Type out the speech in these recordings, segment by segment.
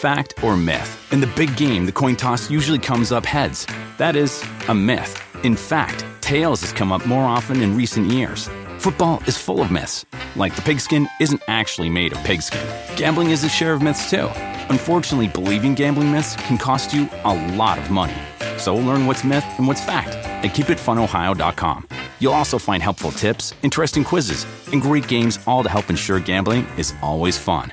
fact, or myth? In the big game, the coin toss usually comes up heads. That is, a myth. In fact, tails has come up more often in recent years. Football is full of myths, like the pigskin isn't actually made of pigskin. Gambling is a share of myths too. Unfortunately, believing gambling myths can cost you a lot of money. So learn what's myth and what's fact at keepitfunohio.com. You'll also find helpful tips, interesting quizzes, and great games all to help ensure gambling is always fun.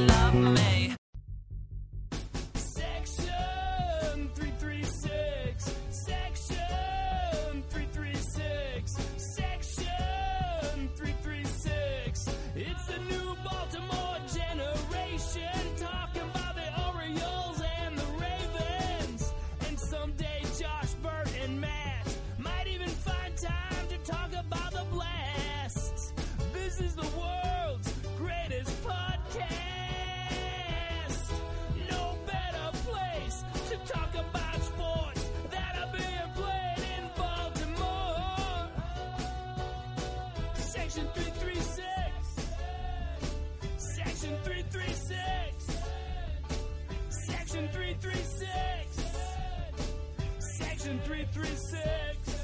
Section 336.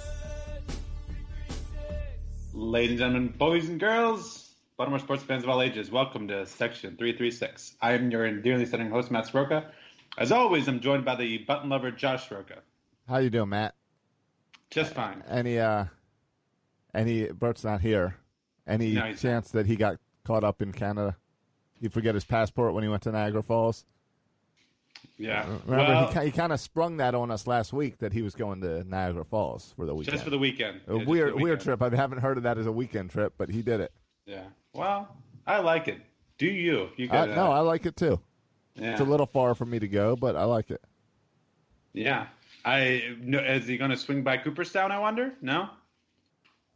Ladies and gentlemen, boys and girls, Baltimore sports fans of all ages, welcome to Section 336. I am your endearingly stunning host, Matt Sroka. As always, I'm joined by the button lover, Josh Sroka. How you doing, Matt? Just fine. Any uh any Bert's not here. Any No, he's chance that he got caught up in Canada? He forget his passport when he went to Niagara Falls. Yeah. Uh, remember, well, he, he kind of sprung that on us last week that he was going to Niagara Falls for the weekend. just for the weekend. a Yeah, weird, the weird trip. I haven't heard of that as a weekend trip, but he did it. Yeah. Well, I like it. Do you? You I, got no, I like it too. yeah. It's a little far for me to go, but I like it. Yeah. I no, is he going to swing by Cooperstown? I wonder. No.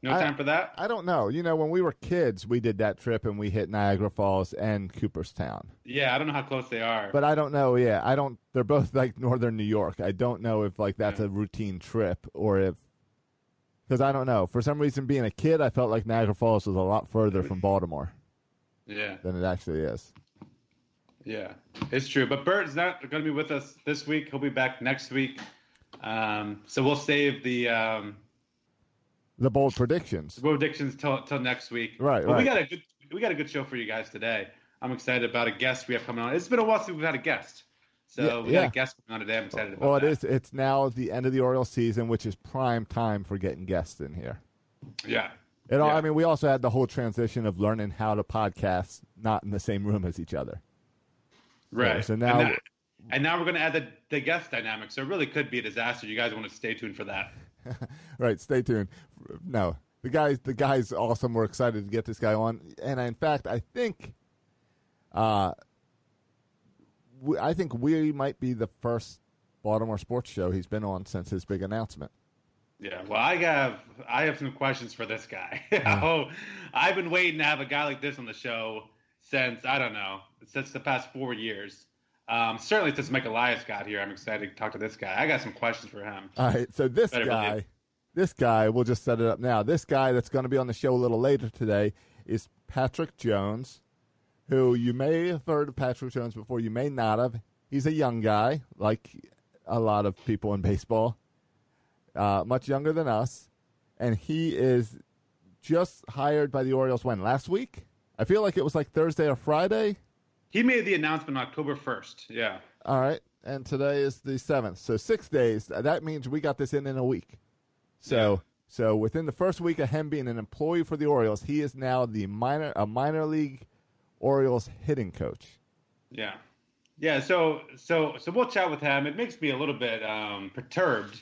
No I- time for that. I don't know. You know, when we were kids, we did that trip and we hit Niagara Falls and Cooperstown. Yeah, I don't know how close they are. But I don't know. Yeah, I don't. They're both like northern New York. I don't know if like that's Yeah. a routine trip or if because I don't know. For some reason, being a kid, I felt like Niagara Falls was a lot further from Baltimore yeah. than it actually is. Yeah, it's true. But Bert's not going to be with us this week. He'll be back next week. Um, so we'll save the um, The bold predictions. predictions till till next week. Right, But we got a good we got a good show for you guys today. I'm excited about a guest we have coming on. It's been a while since we've had a guest, so Yeah, we got a guest coming on today. I'm excited about Well, it that. is. It's now the end of the Orioles season, which is prime time for getting guests in here. Yeah, It all, Yeah. I mean, we also had the whole transition of learning how to podcast not in the same room as each other. right. so now- and, that- and now we're going to add the, the guest dynamic. So it really could be a disaster. You guys want to stay tuned for that. right. Stay tuned. No, the guys, the guys, awesome. We're excited to get this guy on, and in fact, I think, uh, we, I think we might be the first Baltimore sports show he's been on since his big announcement. Yeah, well, I have I have some questions for this guy. oh, I've been waiting to have a guy like this on the show since I don't know since the past four years. Um, certainly since Mike Elias got here, I'm excited to talk to this guy. I got some questions for him. All right, so this Better guy, believe. this guy, we'll just set it up now. This guy that's going to be on the show a little later today is Patrick Jones, who you may have heard of Patrick Jones before, you may not have. He's a young guy, like a lot of people in baseball, uh, much younger than us, and he is just hired by the Orioles when last week. I feel like it was like Thursday or Friday. He made the announcement October 1st. Yeah, All right, and today is the seventh, so six days. That means we got this in in a week. So, Yeah. so within the first week of him being an employee for the Orioles, he is now the minor a minor league Orioles hitting coach. yeah, yeah. So so so we'll chat with him. It makes me a little bit um, perturbed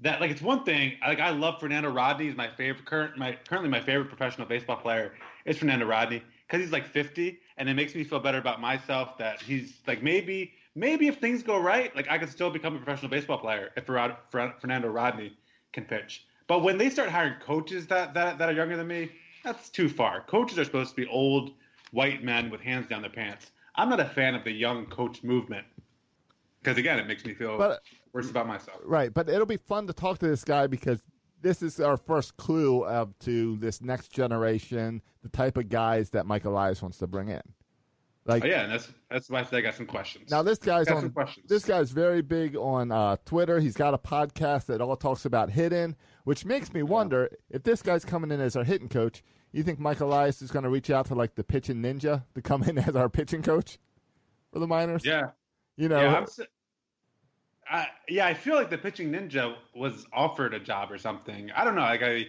that like it's one thing like I love Fernando Rodney. He's my favorite current my currently my favorite professional baseball player is Fernando Rodney because he's like 50 and it makes me feel better about myself that he's like maybe maybe if things go right, like I could still become a professional baseball player if Rod, Fernando Rodney can pitch. But when they start hiring coaches that, that that are younger than me, that's too far. Coaches are supposed to be old white men with hands down their pants. I'm not a fan of the young coach movement because again, it makes me feel But- uh, worse about myself. Right, but it'll be fun to talk to this guy because this is our first clue of to this next generation, the type of guys that Michael Elias wants to bring in. Like Oh, yeah, and that's that's why I said I got some questions. now, this guy's on. This guy's very big on uh, Twitter. He's got a podcast that all talks about hitting, which makes me wonder if this guy's coming in as our hitting coach. You think Michael Elias is going to reach out to like the pitching ninja to come in as our pitching coach for the minors? yeah, you know, yeah, I, yeah. I feel like the pitching ninja was offered a job or something. I don't know. Like I,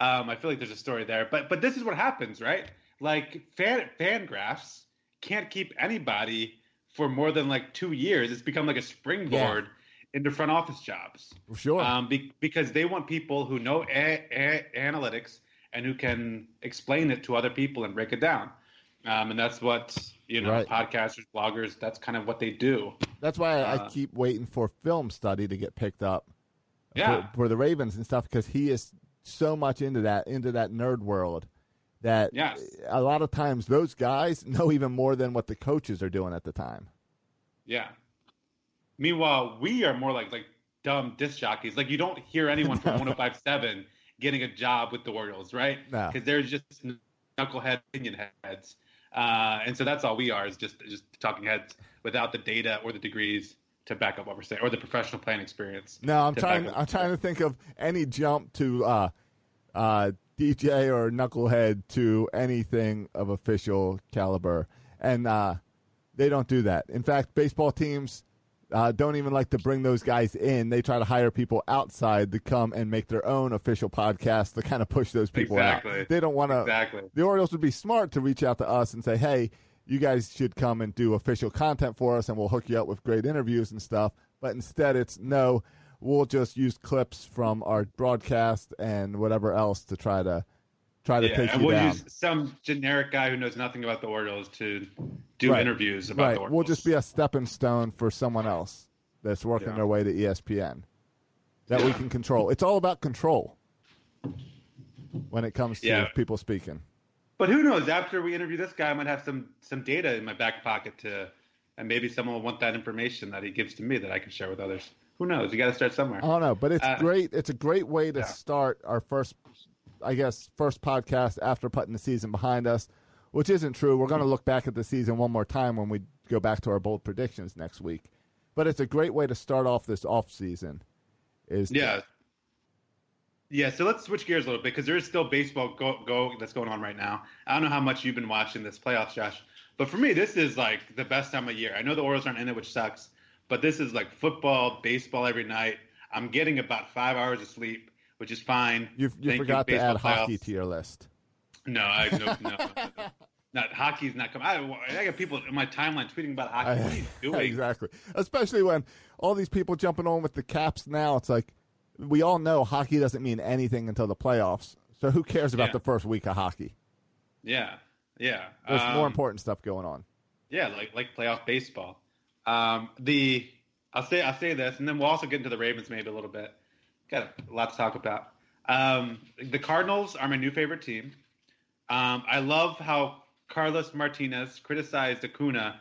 um, I feel like there's a story there. But but this is what happens, right? Like fan FanGraphs can't keep anybody for more than like two years. It's become like a springboard into front office jobs. for sure. um, be, because they want people who know a- a- analytics and who can explain it to other people and break it down. Um, and that's what you know, Right. podcasters, bloggers. That's kind of what they do. That's why I, I uh, keep waiting for film study to get picked up. Yeah. for, for the Ravens and stuff because he is so much into that into that nerd world that Yes. a lot of times those guys know even more than what the coaches are doing at the time. Yeah. Meanwhile, we are more like like dumb disc jockeys. Like you don't hear anyone from 105.7 getting a job with the Orioles, right? Because they're just knucklehead opinion heads. Uh, and so that's all we are is just just talking heads without the data or the degrees to back up what we're saying or the professional playing experience. No, I'm trying. I'm trying to think of any jump to uh, uh, DJ or knucklehead to anything of official caliber, and uh, they don't do that. In fact, baseball teams uh, don't even like to bring those guys in. They try to hire people outside to come and make their own official podcast to kind of push those people Exactly. out. They don't want to. Exactly. The Orioles would be smart to reach out to us and say, "Hey, you guys should come and do official content for us, and we'll hook you up with great interviews and stuff." But instead, it's no. We'll just use clips from our broadcast and whatever else to try to try to Yeah, take and you we'll down. use some generic guy who knows nothing about the Orioles to do Right. interviews about right. the Orioles. We'll just be a stepping stone for someone else that's working Yeah. their way to ESPN that we can control. It's all about control when it comes to Yeah. people speaking. But who knows? After we interview this guy, I might have some some data in my back pocket to, and maybe someone will want that information that he gives to me that I can share with others. Who knows? You got to start somewhere. I don't know, but it's Uh, great. It's a great way to yeah. start our first, I guess, first podcast after putting the season behind us, which isn't true. We're going to look back at the season one more time when we go back to our bold predictions next week. But it's a great way to start off this off season. Is to- Yeah. Yeah, so let's switch gears a little bit because there is still baseball go, go that's going on right now. I don't know how much you've been watching this playoffs, Josh, but for me, this is like the best time of year. I know the Orioles aren't in it, which sucks, but this is like football, baseball every night. I'm getting about five hours of sleep, which is fine. you you Thank forgot to baseball add hockey to your list. No, I no, no, no, no. Not hockey's not coming. I, I got people in my timeline tweeting about hockey. What are you doing? exactly. Especially when all these people jumping on with the caps now. It's like we all know hockey doesn't mean anything until the playoffs. So who cares about Yeah. the first week of hockey? Yeah, yeah. There's Um, more important stuff going on. Yeah, like like playoff baseball. Um, the I'll say I'll say this, and then we'll also get into the Ravens maybe a little bit. Got a lot to talk about. Um, the Cardinals are my new favorite team. Um, I love how Carlos Martinez criticized Acuna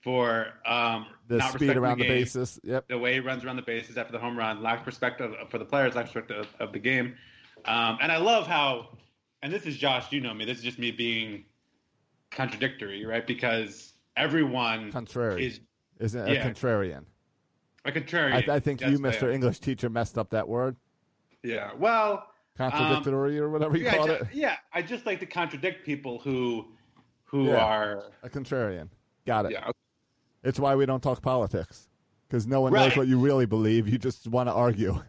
for um, The not speed around the, game bases. Yep. the way he runs around the bases after the home run, lack respect of, for the players, lack respect of, of the game. Um, and I love how, and this is Josh, you know me, this is just me being contradictory, right? Because everyone Contrary. is yeah. a contrarian. a contrarian. I, I think you, Mr. English teacher, messed up that word. Yeah. Well, Contradictory or whatever you yeah, call it. yeah, I just like to contradict people who who Yeah. are A contrarian. Got it. yeah. It's why we don't talk politics. Because no one knows what you really believe. You just want to argue.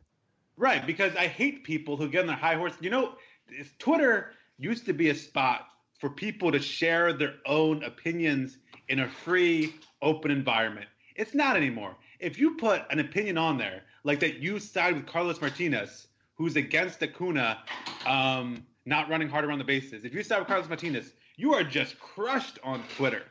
Right, because I hate people who get on their high horse. You know, Twitter used to be a spot for people to share their own opinions in a free, open environment. It's not anymore. If you put an opinion on there, like that you side with Carlos Martinez, who's against Acuna um, not running hard around the bases, if you side with Carlos Martinez, you are just crushed on Twitter.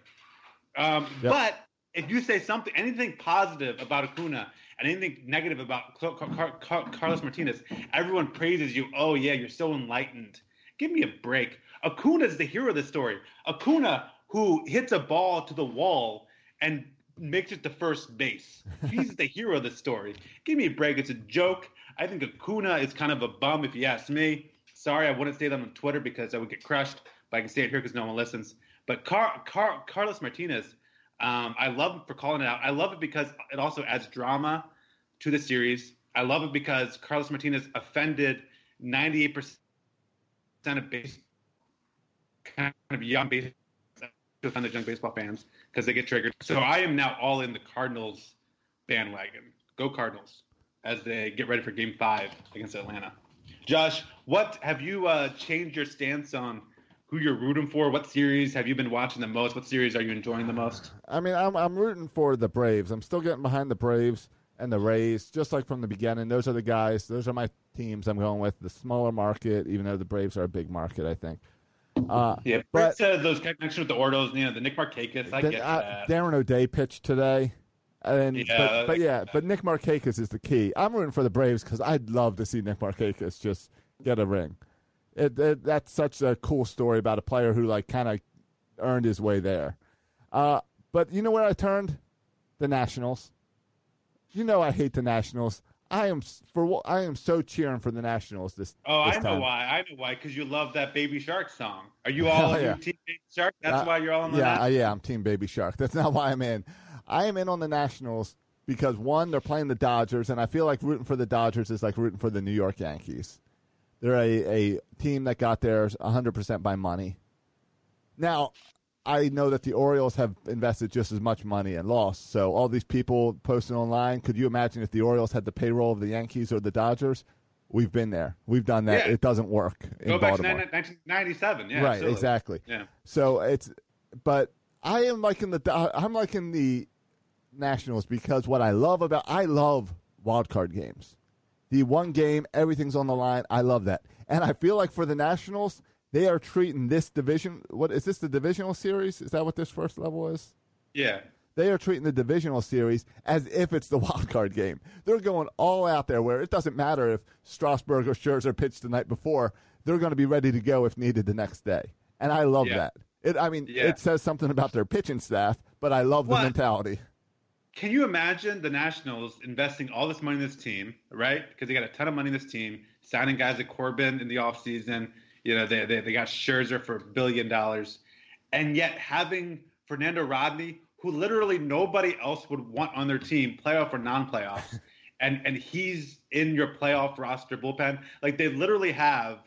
Um, Yep. But if you say something, anything positive about Acuna and anything negative about Car- Car- Car- Carlos Martinez, everyone praises you. Oh yeah, you're so enlightened. Give me a break. Acuna is the hero of the story. Acuna, who hits a ball to the wall and makes it to first base. He's the hero of the story. Give me a break. It's a joke. I think Acuna is kind of a bum, if you ask me. Sorry, I wouldn't say that on Twitter because I would get crushed, but I can say it here because no one listens. But Car- Car- Carlos Martinez, um, I love him for calling it out. I love it because it also adds drama to the series. I love it because Carlos Martinez offended 98% of base, kind of young young baseball fans because they get triggered. So I am now all in the Cardinals bandwagon. Go Cardinals as they get ready for Game Five against Atlanta. Josh, what have you uh, changed your stance on? Who you're rooting for? What series have you been watching the most? What series are you enjoying the most? I mean, I'm I'm rooting for the Braves. I'm still getting behind the Braves and the Rays, just like from the beginning. Those are the guys. Those are my teams. I'm going with the smaller market, even though the Braves are a big market. I think. Uh, Yeah, but uh, those connections with the Orioles, you know, the Nick Markakis, I get uh, that. Darren O'Day pitched today, and Yeah, but, but yeah, but Nick Markakis is the key. I'm rooting for the Braves because I'd love to see Nick Markakis just get a ring. It, it, that's such a cool story about a player who like kind of earned his way there. Uh, but you know where I turned? The Nationals. You know I hate the Nationals. I am for I am so cheering for the Nationals this. Oh, this I know time. why. I know why. Because you love that Baby Shark song. Are you all Oh, yeah. Team Baby Shark? That's Uh, why you're all on the yeah, uh, yeah, I'm Team Baby Shark. That's not why I'm in. I am in on the Nationals because one, they're playing the Dodgers, and I feel like rooting for the Dodgers is like rooting for the New York Yankees. They're a, a team that got theirs 100% by money. Now, I know that the Orioles have invested just as much money and lost. So all these people posting online, could you imagine if the Orioles had the payroll of the Yankees or the Dodgers? We've been there. We've done that. Yeah. It doesn't work in Go back Baltimore. to 1997. Yeah, right, absolutely. exactly. Yeah. So it's, but I am liking the I'm liking the Nationals because what I love about I love wild card games. The one game, everything's on the line. I love that, and I feel like for the Nationals, they are treating this division. What is this? The divisional series? Is that what this first level is? Yeah. They are treating the divisional series as if it's the wild card game. They're going all out there where it doesn't matter if Strasburg or Scherzer pitched the night before. They're going to be ready to go if needed the next day. And I love Yeah. that. It, I mean, Yeah. it says something about their pitching staff, but I love the mentality. Can you imagine the Nationals investing all this money in this team, right? Because they got a ton of money in this team, signing guys like Corbin in the offseason. You know, they, they, they got Scherzer for a billion dollars. And yet having Fernando Rodney, who literally nobody else would want on their team, playoff or non playoffs, and, and he's in your playoff roster bullpen. Like they literally have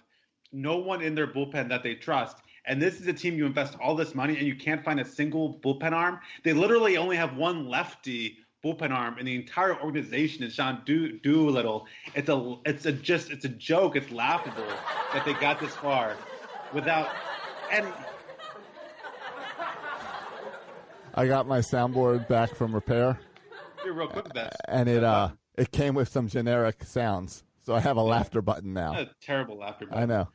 no one in their bullpen that they trust. And this is a team you invest all this money and you can't find a single bullpen arm. They literally only have one lefty bullpen arm in the entire organization is Sean Do- Doolittle. It's a it's a just it's a joke. It's laughable that they got this far without and I got my soundboard back from repair, you're real quick with that. and it uh it came with some generic sounds. So I have a laughter button now. A terrible laughter. Button. I know.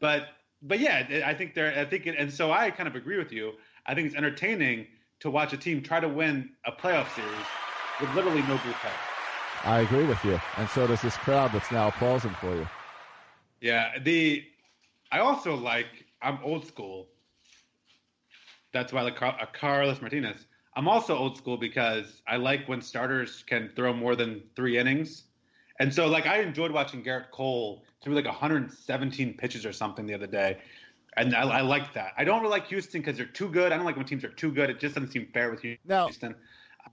but but yeah, I think they're I think it, and so I kind of agree with you. I think it's entertaining to watch a team try to win a playoff series with literally no bullpen. I agree with you, and so does this crowd that's now applauding for you. Yeah, the I also like I'm old school. That's why I like Car- uh, Carlos Martinez. I'm also old school because I like when starters can throw more than three innings. And so, like, I enjoyed watching Gerrit Cole through like 117 pitches or something the other day. And I, I like that. I don't really like Houston because they're too good. I don't like when teams are too good. It just doesn't seem fair with Houston.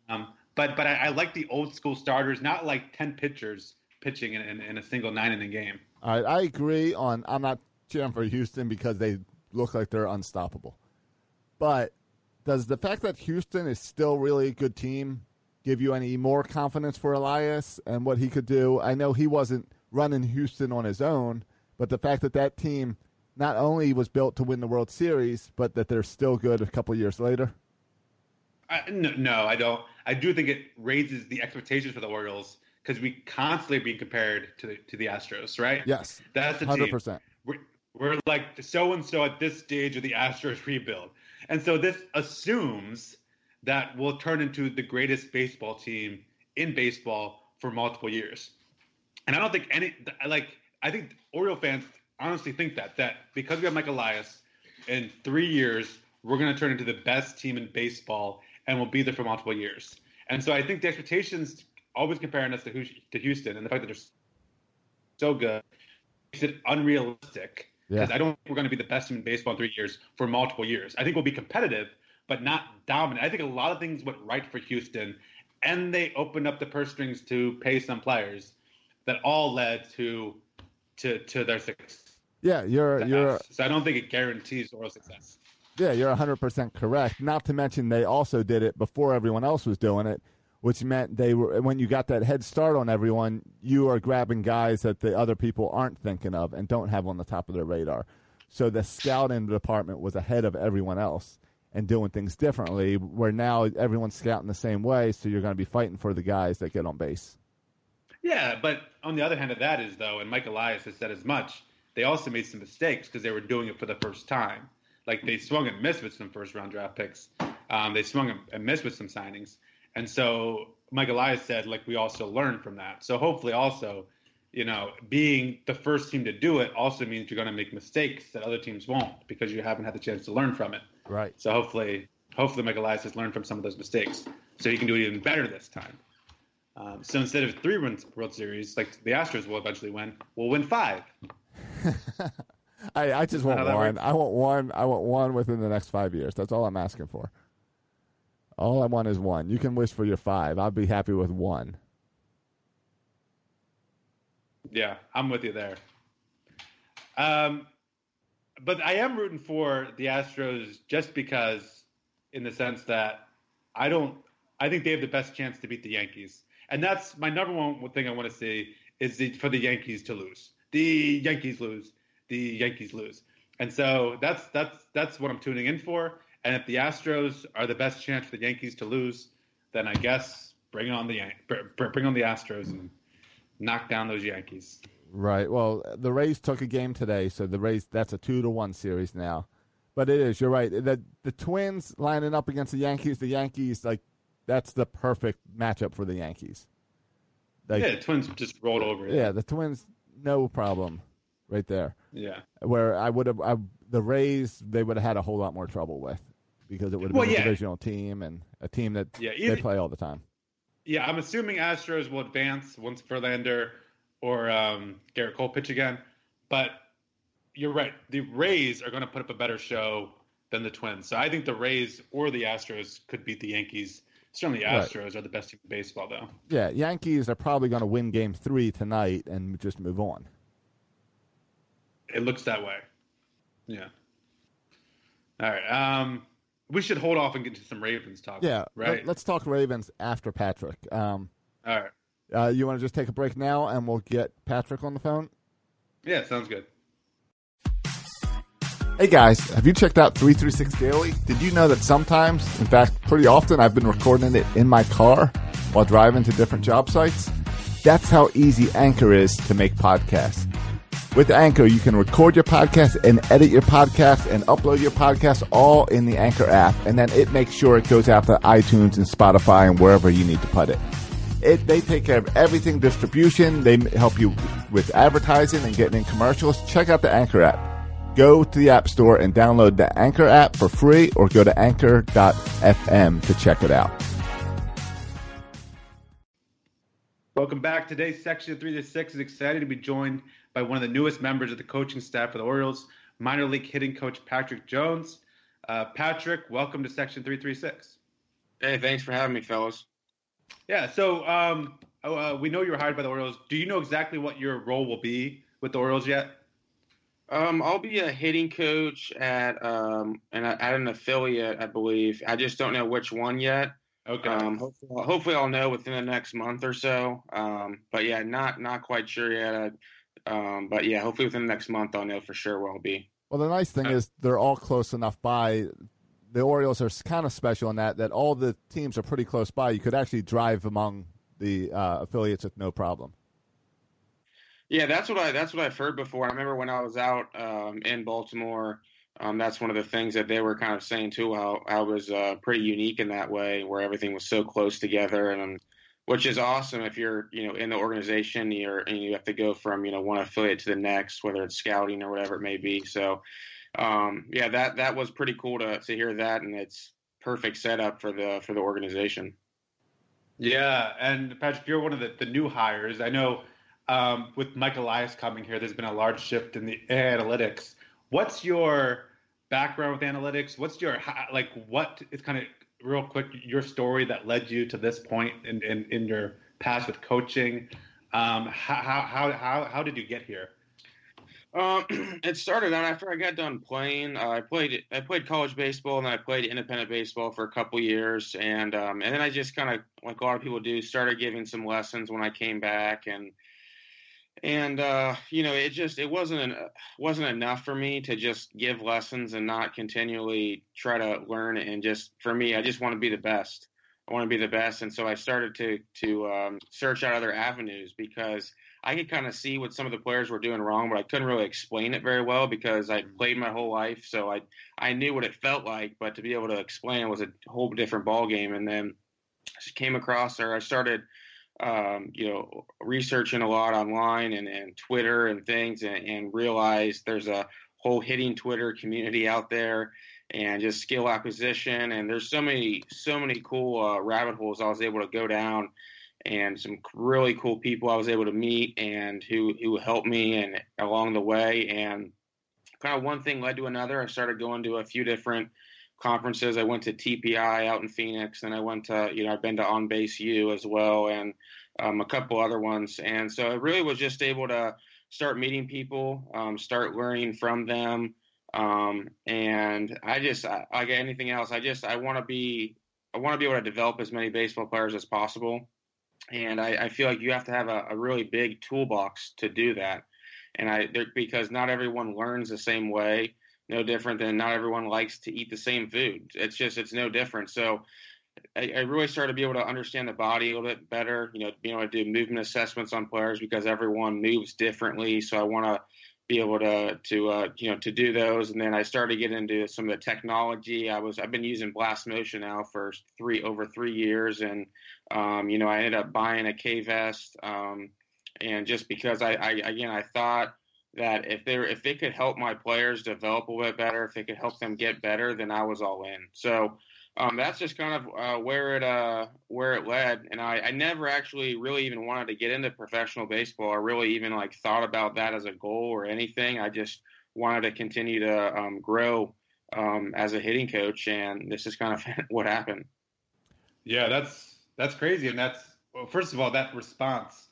Um, but but I, I like the old school starters, not like 10 pitchers pitching in, in, in a single nine inning game. All right, I agree on. I'm not cheering for Houston because they look like they're unstoppable. But does the fact that Houston is still really a good team give you any more confidence for Elias and what he could do? I know he wasn't running Houston on his own, but the fact that that team not only was built to win the World Series, but that they're still good a couple years later. I, no, no, I don't. I do think it raises the expectations for the Orioles because we constantly are being compared to the to the Astros, right? Yes, that's the hundred team. percent. We're, we're like so and so at this stage of the Astros rebuild, and so this assumes that will turn into the greatest baseball team in baseball for multiple years. And I don't think any like I think Oriole fans honestly think that that because we have Mike Elias in three years we're going to turn into the best team in baseball and we'll be there for multiple years. And so I think the expectations always comparing us to, to Houston and the fact that they're so good makes it unrealistic because Yeah. I don't think we're going to be the best team in baseball in three years for multiple years. I think we'll be competitive, but not dominant. I think a lot of things went right for Houston, and they opened up the purse strings to pay some players that all led to to to their success. Yeah, you're you're So I don't think it guarantees oral success. Yeah, you're 100% correct. Not to mention they also did it before everyone else was doing it, which meant they were when you got that head start on everyone, you are grabbing guys that the other people aren't thinking of and don't have on the top of their radar. So the scouting department was ahead of everyone else and doing things differently where now everyone's scouting the same way, so you're going to be fighting for the guys that get on base. Yeah, but on the other hand of that is though, and Mike Elias has said as much. They also made some mistakes because they were doing it for the first time. Like they swung and missed with some first round draft picks. Um, they swung and- missed with some signings. And so Mike Elias said, like we also learned from that. So hopefully also, you know, being the first team to do it also means you're going to make mistakes that other teams won't because you haven't had the chance to learn from it. Right. So hopefully, hopefully Mike Elias has learned from some of those mistakes, so he can do it even better this time. Um, so instead of three wins World Series, like the Astros will eventually win, we'll win five. I, I just want one. I want one. I want one within the next five years. That's all I'm asking for. All I want is one. You can wish for your five. I'll be happy with one. Yeah, I'm with you there. Um, but I am rooting for the Astros just because, in the sense that I don't, I think they have the best chance to beat the Yankees, and that's my number one thing I want to see is the, for the Yankees to lose. The Yankees lose. The Yankees lose, and so that's that's that's what I'm tuning in for. And if the Astros are the best chance for the Yankees to lose, then I guess bring on the bring on the Astros and knock down those Yankees. Right. Well, the Rays took a game today, so the Rays that's a two to one series now. But it is. You're right. The the Twins lining up against the Yankees. The Yankees like that's the perfect matchup for the Yankees. Like, yeah, the Twins just rolled over. it. yeah, the Twins, no problem, right there. yeah. Where I would have I, the Rays, they would have had a whole lot more trouble with because it would have Well, been a yeah. divisional team and a team that Yeah, they play all the time. Yeah, I'm assuming Astros will advance once Verlander or um, Gerrit Cole pitch again. But you're right. The Rays are going to put up a better show than the Twins. So I think the Rays or the Astros could beat the Yankees. Certainly, the Right. Astros are the best team in baseball, though. Yeah, Yankees are probably going to win Game Three tonight and just move on. It looks that way. Yeah. All right. Um, we should hold off and get to some Ravens talk. Yeah, Right. Let, us talk Ravens after Patrick. Um, All right. Uh, you want to just take a break now, and we'll get Patrick on the phone. Yeah, sounds good. Hey guys, have you checked out 336 Daily? Did you know that sometimes, in fact, pretty often, I've been recording it in my car while driving to different job sites? That's how easy Anchor is to make podcasts. With Anchor, you can record your podcast and edit your podcast and upload your podcast all in the Anchor app, and then it makes sure it goes out to iTunes and Spotify and wherever you need to put it. It, they take care of everything distribution. They help you with advertising and getting in commercials. Check out the Anchor app. Go to the App Store and download the Anchor app for free or go to anchor.fm to check it out. Welcome back. Today's section three to six is excited to be joined by one of the newest members of the coaching staff for the Orioles, minor league hitting coach Patrick Jones. Uh, Patrick, welcome to section three three six. Hey, thanks for having me, fellas. Yeah. So um, uh, we know you were hired by the Orioles. Do you know exactly what your role will be with the Orioles yet? Um, I'll be a hitting coach at um and at an affiliate, I believe. I just don't know which one yet. Okay. Um, hopefully, hopefully I'll know within the next month or so. Um, but yeah, not not quite sure yet. Um, but yeah, hopefully within the next month I'll know for sure where I'll be. Well, the nice thing is they're all close enough by. The Orioles are kind of special in that that all the teams are pretty close by. You could actually drive among the uh, affiliates with no problem. Yeah, that's what I that's what I've heard before. I remember when I was out um, in Baltimore um, that's one of the things that they were kind of saying too. How I was uh, pretty unique in that way, where everything was so close together, and um, which is awesome if you're you know in the organization you're and you have to go from you know one affiliate to the next, whether it's scouting or whatever it may be. So um, yeah, that that was pretty cool to to hear that, and it's perfect setup for the for the organization. Yeah, and Patrick, you're one of the, the new hires. I know um, with Mike Elias coming here, there's been a large shift in the analytics. What's your background with analytics? What's your like? What is kind of real quick your story that led you to this point in in, in your past with coaching? Um, how how how how did you get here? Um, it started out after I got done playing. Uh, I played I played college baseball and I played independent baseball for a couple years, and um, and then I just kind of like a lot of people do started giving some lessons when I came back, and and uh, you know it just it wasn't an, wasn't enough for me to just give lessons and not continually try to learn and just for me I just want to be the best. I want to be the best, and so I started to to um, search out other avenues because I could kind of see what some of the players were doing wrong, but I couldn't really explain it very well because I played my whole life, so I I knew what it felt like, but to be able to explain it was a whole different ball game. And then I came across, or I started, um, you know, researching a lot online and, and Twitter and things, and, and realized there's a whole hitting Twitter community out there, and just skill acquisition, and there's so many so many cool uh, rabbit holes I was able to go down and some really cool people I was able to meet and who who helped me and along the way and kind of one thing led to another. I started going to a few different conferences. I went to TPI out in Phoenix, and I went to you know I've been to On Base U as well, and um, a couple other ones. And so I really was just able to start meeting people, um, start learning from them, um, and I just I, like anything else, I just I want to be I want to be able to develop as many baseball players as possible and I, I, feel like you have to have a, a, really big toolbox to do that. And I because not everyone learns the same way, no different than not everyone likes to eat the same food. It's just it's no different. So I, I really started to be able to understand the body a little bit better. You know, being able to do movement assessments on players because everyone moves differently. So I want to be able to to uh, you know to do those. And then I started getting into some of the technology. I was I've been using Blast Motion now for three over three years, and um, you know I ended up buying a K-Vest, um, and just because I, I again I thought that if they if it could help my players develop a bit better, if it could help them get better, then I was all in. So um, that's just kind of uh, where it uh, where it led. And I, I never actually really even wanted to get into professional baseball or really even like thought about that as a goal or anything. I just wanted to continue to um, grow um, as a hitting coach, and this is kind of what happened. Yeah, that's that's crazy, and that's well, first of all that response.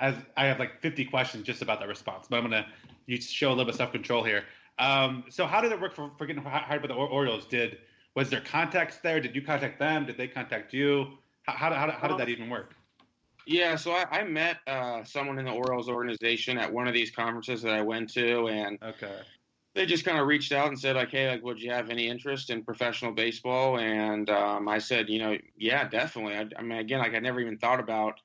As I have like 50 questions just about that response, but I'm gonna you show a little bit of self control here. Um, so how did it work for, for getting hired by the Orioles? Did was there context there? Did you contact them? Did they contact you? How, how, how, how did that even work? Yeah, so I, I met uh, someone in the Orioles organization at one of these conferences that I went to, and okay. they just kind of reached out and said, like, hey, like, would you have any interest in professional baseball? And um, I said, you know, yeah, definitely. I, I mean, again, like I never even thought about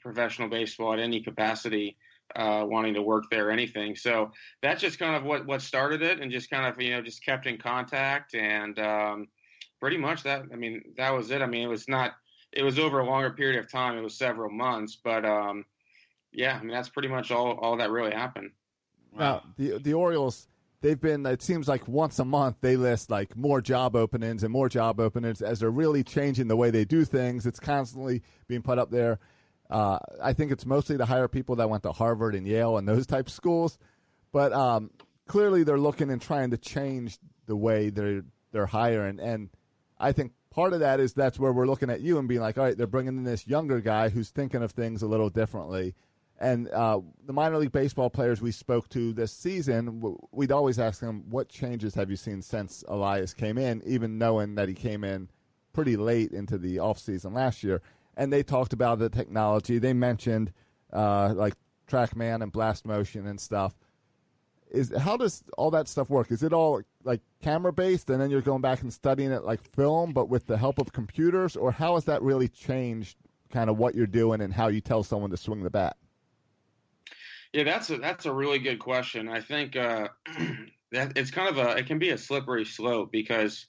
professional baseball at any capacity uh, wanting to work there or anything. So that's just kind of what what started it, and just kind of you know just kept in contact, and um, pretty much that. I mean, that was it. I mean, it was not. It was over a longer period of time. It was several months, but um, yeah, I mean that's pretty much all all that really happened. Now the the Orioles. They've been. It seems like once a month they list like more job openings and more job openings as they're really changing the way they do things. It's constantly being put up there. Uh, I think it's mostly to hire people that went to Harvard and Yale and those type schools, but um, clearly they're looking and trying to change the way they're they're hiring. And I think part of that is that's where we're looking at you and being like, all right, they're bringing in this younger guy who's thinking of things a little differently. And uh, the minor league baseball players we spoke to this season, we'd always ask them, what changes have you seen since Elias came in, even knowing that he came in pretty late into the offseason last year and they talked about the technology. They mentioned uh, like TrackMan and Blast Motion and stuff. Is how does all that stuff work? Is it all like camera based, and then you're going back and studying it like film, but with the help of computers, or how has that really changed kind of what you're doing and how you tell someone to swing the bat? Yeah, that's a that's a really good question. I think uh, that it's kind of a it can be a slippery slope because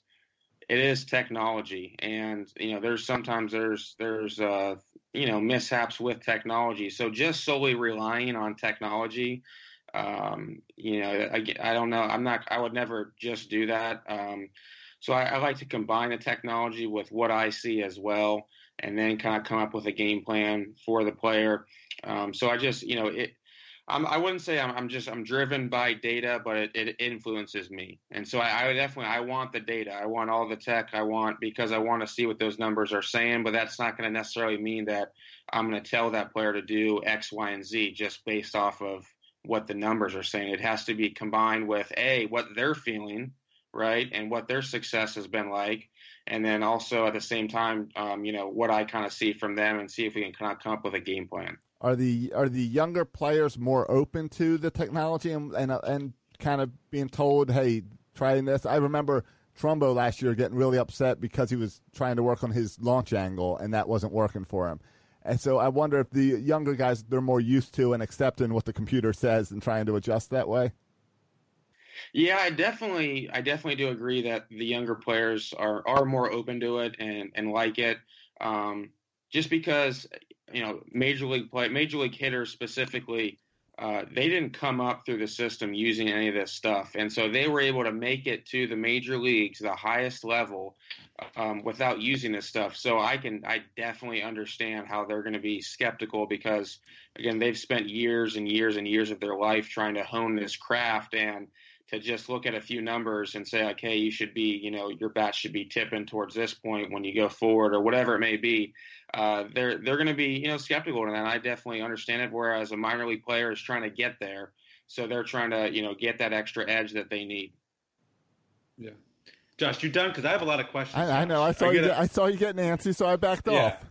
it is technology. And you know there's sometimes there's there's uh you know mishaps with technology. So just solely relying on technology um you know i, I don't know. I'm not i would never just do that. Um so I, I like to combine the technology with what i see as well and then kind of come up with a game plan for the player. Um so i just you know it I'm, I wouldn't say I'm, I'm just I'm driven by data, but it, it influences me, and so I, I definitely I want the data. I want all the tech. I want because I want to see what those numbers are saying. But that's not going to necessarily mean that I'm going to tell that player to do X, Y, and Z just based off of what the numbers are saying. It has to be combined with a what they're feeling, right, and what their success has been like, and then also at the same time, um, you know, what I kind of see from them, and see if we can kind of come up with a game plan. Are the are the younger players more open to the technology and and, uh, and kind of being told, "Hey, trying this"? I remember Trumbo last year getting really upset because he was trying to work on his launch angle and that wasn't working for him. And so I wonder if the younger guys they're more used to and accepting what the computer says and trying to adjust that way. Yeah, I definitely, I definitely do agree that the younger players are are more open to it and and like it. Um, just because you know major league play, major league hitters specifically, uh, they didn't come up through the system using any of this stuff, and so they were able to make it to the major leagues, the highest level, um, without using this stuff. So I can, I definitely understand how they're going to be skeptical because, again, they've spent years and years and years of their life trying to hone this craft and to just look at a few numbers and say, okay, you should be, you know, your bat should be tipping towards this point when you go forward or whatever it may be. Uh, they're they're going to be, you know, skeptical of that. I definitely understand it. Whereas a minor league player is trying to get there, so they're trying to, you know, get that extra edge that they need. Yeah. Josh, you done? Because I have a lot of questions. I, I know. I saw you. gonna- Get, I saw you getting antsy, so I backed Yeah. off.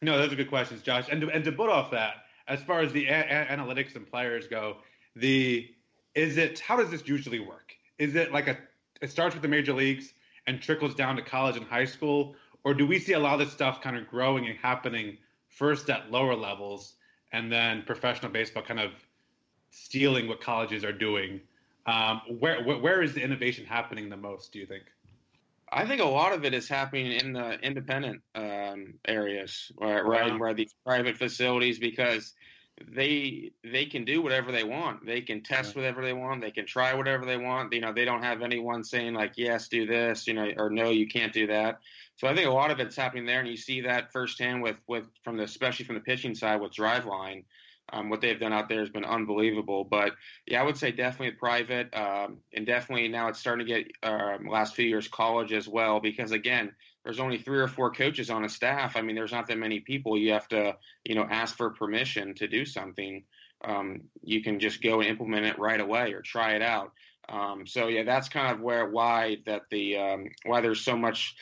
No, those are good questions, Josh. And to, and to put off that, as far as the a- a- analytics and players go, the is it how does this usually work? Is it like a it starts with the major leagues and trickles down to college and high school, or do we see a lot of this stuff kind of growing and happening first at lower levels and then professional baseball kind of stealing what colleges are doing? Um, where, where is the innovation happening the most? Do you think? I think a lot of it is happening in the independent um, areas, right, right, where these private facilities, because they they can do whatever they want. They can test Right. whatever they want. They can try whatever they want. You know, they don't have anyone saying like, yes, do this, you know, or no, you can't do that. So I think a lot of it's happening there, and you see that firsthand with with from the especially from the pitching side with Driveline. Um, what they've done out there has been unbelievable. But yeah, I would say definitely private, um, and definitely now it's starting to get um, last few years college as well. Because again, there's only three or four coaches on a staff. I mean, there's not that many people. You have to, you know, ask for permission to do something. Um, you can just go and implement it right away or try it out. Um, so yeah, that's kind of where why that the um, why there's so much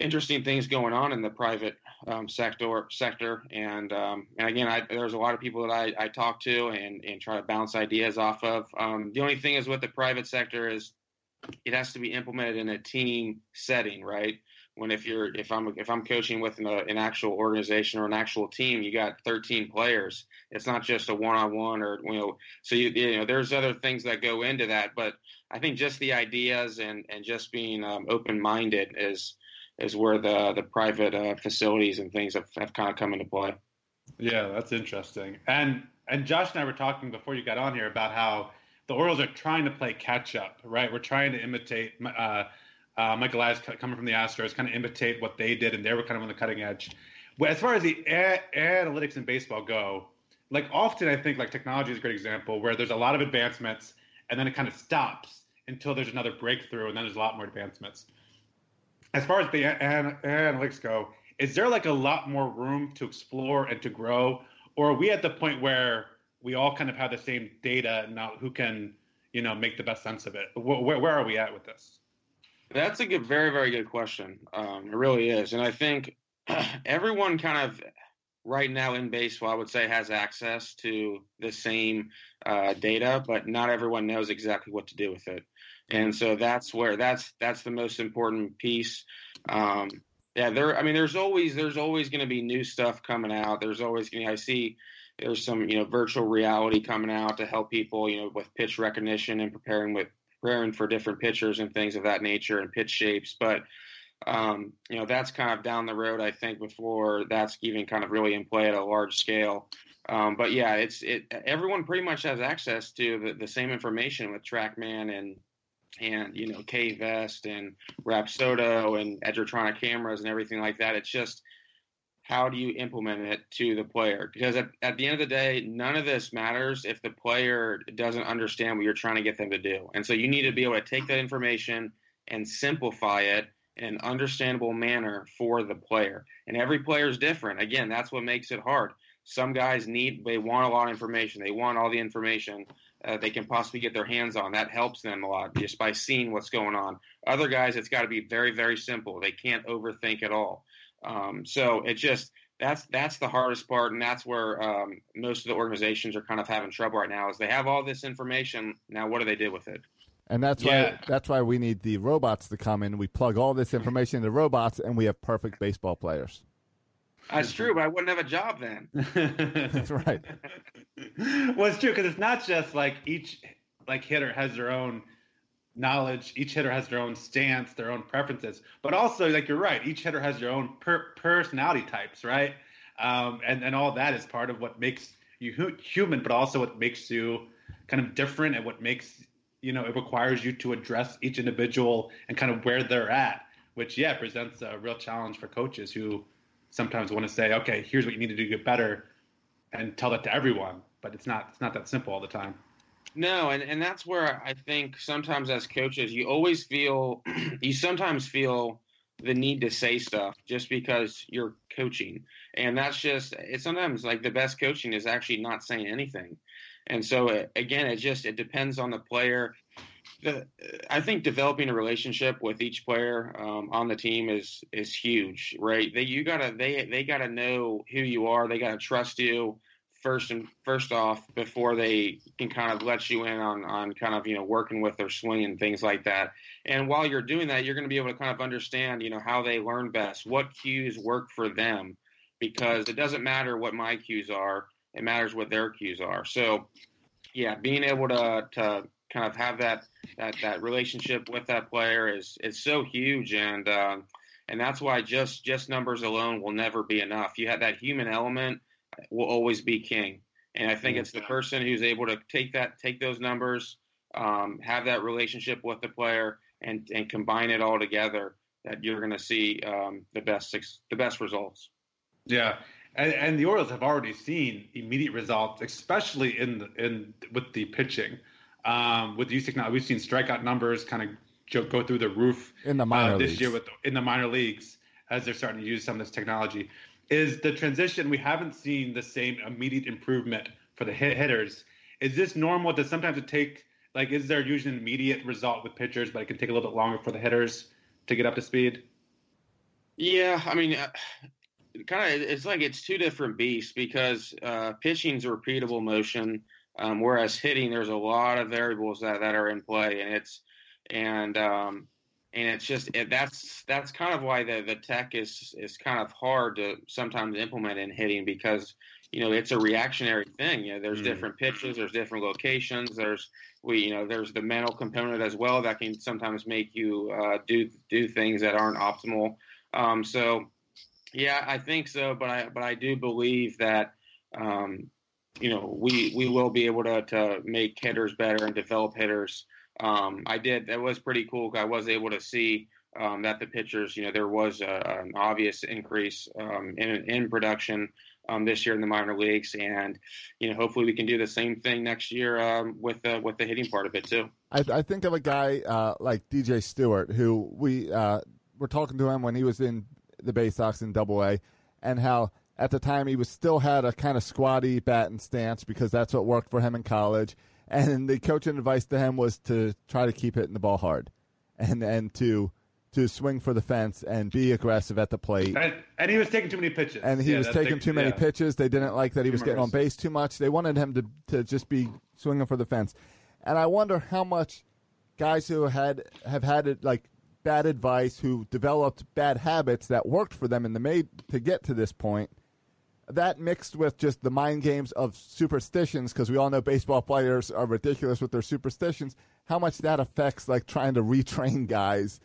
interesting things going on in the private um, sector sector and um, and again I, there's a lot of people that I, I talk to and, and try to bounce ideas off of um, the only thing is with the private sector is it has to be implemented in a team setting right when if you're if I'm if I'm coaching with an, an actual organization or an actual team you got 13 players it's not just a one-on-one or you know so you you know there's other things that go into that but I think just the ideas and and just being um, open-minded is is where the the private uh, facilities and things have, have kind of come into play. Yeah, that's interesting. And and Josh and I were talking before you got on here about how the Orioles are trying to play catch up, right? We're trying to imitate uh, uh, Michael Elias coming from the Astros, kind of imitate what they did, and they were kind of on the cutting edge. But as far as the a- analytics in baseball go, like often I think like technology is a great example where there's a lot of advancements, and then it kind of stops until there's another breakthrough, and then there's a lot more advancements. As far as the a- an- analytics go, is there like a lot more room to explore and to grow, or are we at the point where we all kind of have the same data and now? Who can you know make the best sense of it? Where, where are we at with this? That's a good, very very good question. Um, it really is, and I think everyone kind of right now in baseball, I would say, has access to the same uh, data, but not everyone knows exactly what to do with it. And so that's where that's that's the most important piece. Um, yeah, there. I mean, there's always there's always going to be new stuff coming out. There's always going. I see, there's some you know virtual reality coming out to help people you know with pitch recognition and preparing with preparing for different pitchers and things of that nature and pitch shapes. But um, you know that's kind of down the road, I think, before that's even kind of really in play at a large scale. Um, but yeah, it's it. Everyone pretty much has access to the, the same information with TrackMan and and you know K-Vest and Rapsodo and Edgertronic cameras and everything like that. It's just how do you implement it to the player? Because at, at the end of the day, none of this matters if the player doesn't understand what you're trying to get them to do. And so you need to be able to take that information and simplify it in an understandable manner for the player. And every player is different. Again, that's what makes it hard. Some guys need, they want a lot of information. They want all the information uh, they can possibly get their hands on. That helps them a lot just by seeing what's going on. Other guys, it's got to be very, very simple. They can't overthink at all. Um, so it just that's that's the hardest part, and that's where um, most of the organizations are kind of having trouble right now. Is they have all this information now, what do they do with it? And that's Yeah. why that's why we need the robots to come in. We plug all this information into robots, and we have perfect baseball players. That's true, but I wouldn't have a job then. That's right. well, it's true because it's not just like each like hitter has their own knowledge. Each hitter has their own stance, their own preferences, but also like you're right. Each hitter has their own per- personality types, right? Um, and and all that is part of what makes you hu- human, but also what makes you kind of different and what makes you know it requires you to address each individual and kind of where they're at, which yeah presents a real challenge for coaches who sometimes want to say, okay, here's what you need to do to get better, and tell that to everyone. But it's not it's not that simple all the time. No, and, and that's where I think sometimes as coaches, you always feel, you sometimes feel the need to say stuff just because you're coaching. And that's just, it's sometimes like the best coaching is actually not saying anything. And so, uh, again, it just, it depends on the player. The, I think developing a relationship with each player um, on the team is is huge, right? They you gotta they they gotta know who you are. They gotta trust you first and first off before they can kind of let you in on on kind of you know working with their swing and things like that. And while you're doing that, you're going to be able to kind of understand you know how they learn best, what cues work for them, because it doesn't matter what my cues are, it matters what their cues are. So yeah, being able to to kind of have that that that relationship with that player is is so huge and. Uh, and that's why just just numbers alone will never be enough. You have that human element will always be king. And I think it's the person who's able to take that, take those numbers, um, have that relationship with the player, and and combine it all together that you're going to see um, the best six, the best results. Yeah, and, and the Orioles have already seen immediate results, especially in the, in with the pitching. Um, with the use technology, we've seen strikeout numbers kind of jo- go through the roof In the minor uh, this leagues. year with in the minor leagues as they're starting to use some of this technology. Is the transition we haven't seen the same immediate improvement for the hit hitters? Is this normal? Does sometimes it take like is there usually an immediate result with pitchers, but it can take a little bit longer for the hitters to get up to speed? Yeah, I mean, uh, kind of, it's like it's two different beasts because uh, pitching's a repeatable motion, um, whereas hitting, there's a lot of variables that, that are in play, and it's and um, and it's just it, that's that's kind of why the the tech is is kind of hard to sometimes implement in hitting because you know it's a reactionary thing. You know, there's Mm. different pitches, there's different locations, there's we you know there's the mental component as well that can sometimes make you uh, do do things that aren't optimal. Um, so, yeah, I think so, but I but I do believe that um, you know we we will be able to to make hitters better and develop hitters. Um, I did that was pretty cool. I was able to see um, that the pitchers, you know, there was a, an obvious increase um, in in production um, this year in the minor leagues, and you know, hopefully we can do the same thing next year um, with the with the hitting part of it too. I, I think of a guy uh, like DJ Stewart, who we uh, were talking to him when he was in the Bay Sox in Double A, and how at the time he was still had a kind of squatty batting stance because that's what worked for him in college. And the coaching advice to him was to try to keep hitting the ball hard, and and to to swing for the fence and be aggressive at the plate. And, and he was taking too many pitches. and he Yeah, was taking too many yeah. pitches. They didn't like that he was getting on base too much. They wanted him to to just be swinging for the fence. And I wonder how much guys who had have had it like bad advice, who developed bad habits that worked for them in the made to get to this point, that mixed with just the mind games of superstitions, because we all know baseball players are ridiculous with their superstitions. How much that affects like trying to retrain guys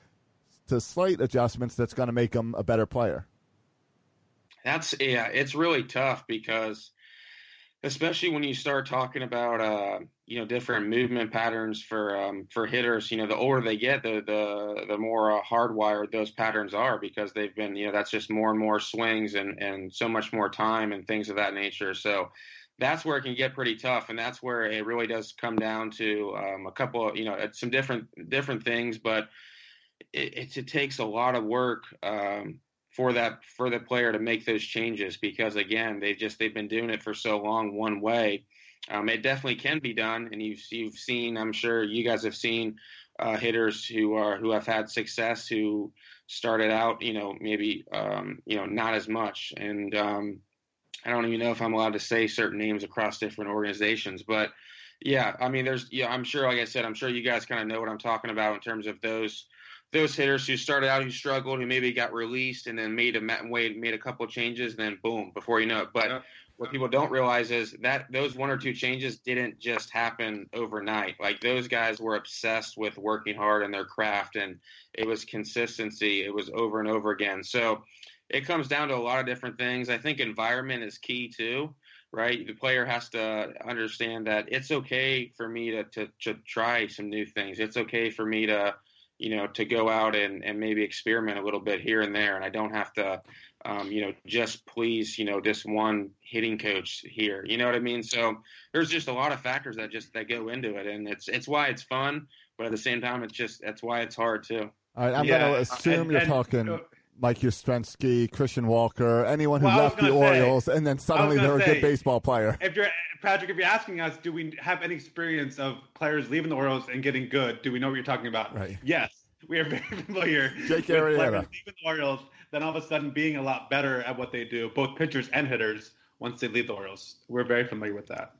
to slight adjustments that's going to make them a better player. That's yeah, it's really tough because especially when you start talking about uh, you know different movement patterns for um, for hitters. You know, the older they get, the the the more uh, hardwired those patterns are because they've been you know that's just more and more swings and and so much more time and things of that nature. So that's where it can get pretty tough, and that's where it really does come down to um, a couple of you know some different different things, but it, it, it takes a lot of work. Um, for that for the player to make those changes because again they've just they've been doing it for so long one way. Um, it definitely can be done and you've you've seen i'm sure you guys have seen uh, hitters who are who have had success who started out you know maybe um, you know not as much. And um, i don't even know if i'm allowed to say certain names across different organizations but yeah i mean there's yeah i'm sure like i said i'm sure you guys kind of know what i'm talking about in terms of those those hitters who started out who struggled, who maybe got released and then made a made a couple changes, and then boom, before you know it. But yeah. what people don't realize is that those one or two changes didn't just happen overnight. Like those guys were obsessed with working hard in their craft, and it was consistency. It was over and over again. So it comes down to a lot of different things. I think environment is key too right? The player has to understand that it's okay for me to, to, to try some new things. It's okay for me to you know, to go out and, and maybe experiment a little bit here and there. And I don't have to, um, you know, just please, you know, this one hitting coach here. You know what I mean? So there's just a lot of factors that just that go into it, and it's it's why it's fun, but at the same time, it's just that's why it's hard too. All right, I'm yeah, going to assume and, you're and, talking. Mike Yastrzemski, Christian Walker, anyone who well, left the say, Orioles, and then suddenly they're say, a good baseball player. If you're Patrick, if you're asking us, do we have any experience of players leaving the Orioles and getting good? Do we know what you're talking about? Right. Yes, we are very familiar Jake with Arrieta. players leaving the Orioles, then all of a sudden being a lot better at what they do, both pitchers and hitters, once they leave the Orioles. We're very familiar with that.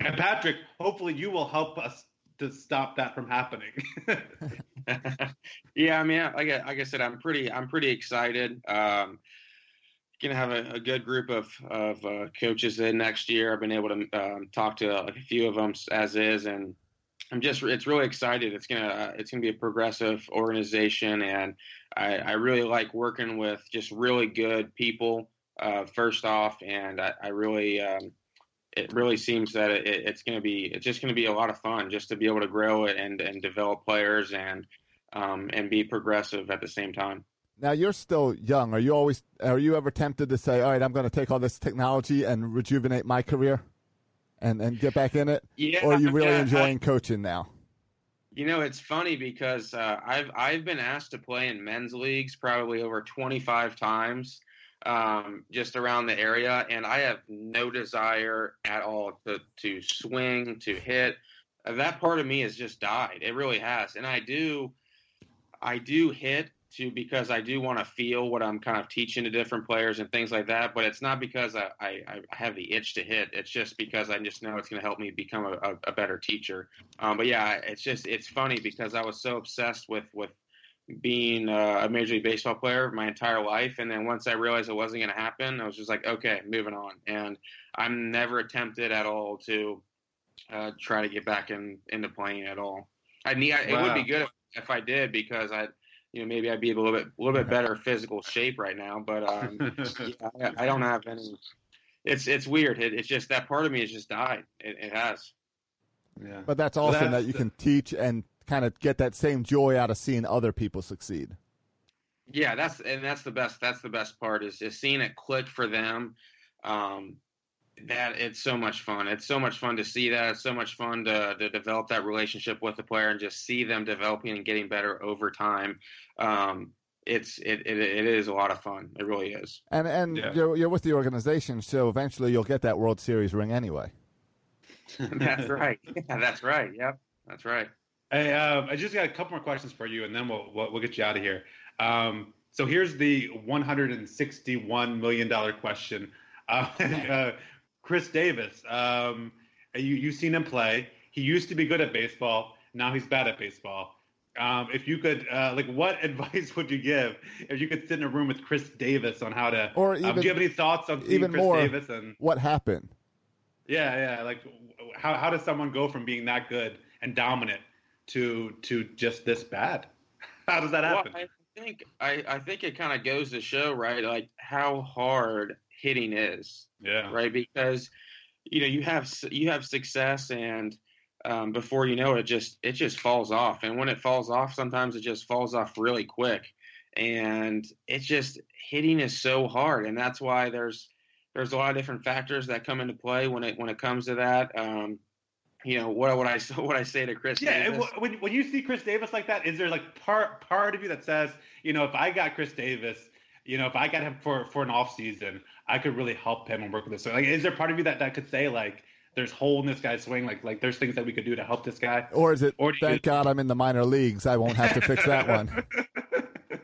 And Patrick, hopefully you will help us to stop that from happening. yeah, I mean, like I, like I said, I'm pretty I'm pretty excited. Um, gonna have a, a, good group of of uh, coaches in next year. I've been able to um, talk to a few of them as is, and I'm just it's really excited. It's gonna uh, it's gonna be a progressive organization, and I, I really like working with just really good people. Uh, first off, and I, I really um, it really seems that it, it's going to be it's just going to be a lot of fun just to be able to grow it and and develop players and um, and be progressive at the same time. Now you're still young. Are you always are you ever tempted to say, "All right, I'm going to take all this technology and rejuvenate my career and and get back in it?" Yeah, or are you really yeah, enjoying I, coaching now? You know, it's funny because uh, I've I've been asked to play in men's leagues probably over 25 times, um, just around the area, and I have no desire at all to to swing to hit. Uh, that part of me has just died. It really has, and I do, I do hit to because I do want to feel what I'm kind of teaching to different players and things like that. But it's not because I, I, I have the itch to hit. It's just because I just know it's going to help me become a, a, a better teacher. Um, but yeah, it's just it's funny because I was so obsessed with with being a Major League Baseball player my entire life. And then once I realized it wasn't going to happen, I was just like, okay, moving on. And I'm never attempted at all to uh, try to get back in into playing at all. I need. I, wow. It would be good if, if I did because I, you know, maybe I'd be a little bit a little bit better physical shape right now. But um, yeah, I, I, don't have any. It's it's weird. It, it's just that part of me has just died. It, it has. Yeah. But that's awesome that's that you the, can teach and kind of get that same joy out of seeing other people succeed. Yeah, that's and that's the best. That's the best part is just seeing it click for them. Um, that it's so much fun. It's so much fun to see that. It's so much fun to, to develop that relationship with the player and just see them developing and getting better over time. Um, it's it, it, it is a lot of fun. It really is. And and yeah. you're you're with the organization, so eventually you'll get that World Series ring anyway. that's right. Yeah, that's right. Yep, that's right. Hey, um, I just got a couple more questions for you, and then we'll we'll, we'll get you out of here. Um, so here's the 161 million dollar question. Uh, uh, Chris Davis, um, you you've seen him play. He used to be good at baseball. Now he's bad at baseball. Um, if you could, uh, like, what advice would you give if you could sit in a room with Chris Davis on how to? Or um, even- do you have any thoughts on even Chris more- Davis and? What happened? Yeah, yeah. Like, how how does someone go from being that good and dominant to to just this bad? How does that Well, happen? I think I, I think it kind of goes to show, right, like how hard hitting is, yeah. right? Because you know you have you have success, and um, before you know it, just it just falls off. And when it falls off, sometimes it just falls off really quick. And it's just hitting is so hard, and that's why there's there's a lot of different factors that come into play when it when it comes to that. Um, you know what would I what I say to Chris? Yeah, Davis? when when you see Chris Davis like that, is there like part part of you that says, you know, if I got Chris Davis, you know, if I got him for for an off season, I could really help him and work with this. So, like, is there part of you that that could say like, there's hole in this guy's swing, like like there's things that we could do to help this guy? Or is it, Or do you- thank God I'm in the minor leagues. I won't have to fix that one.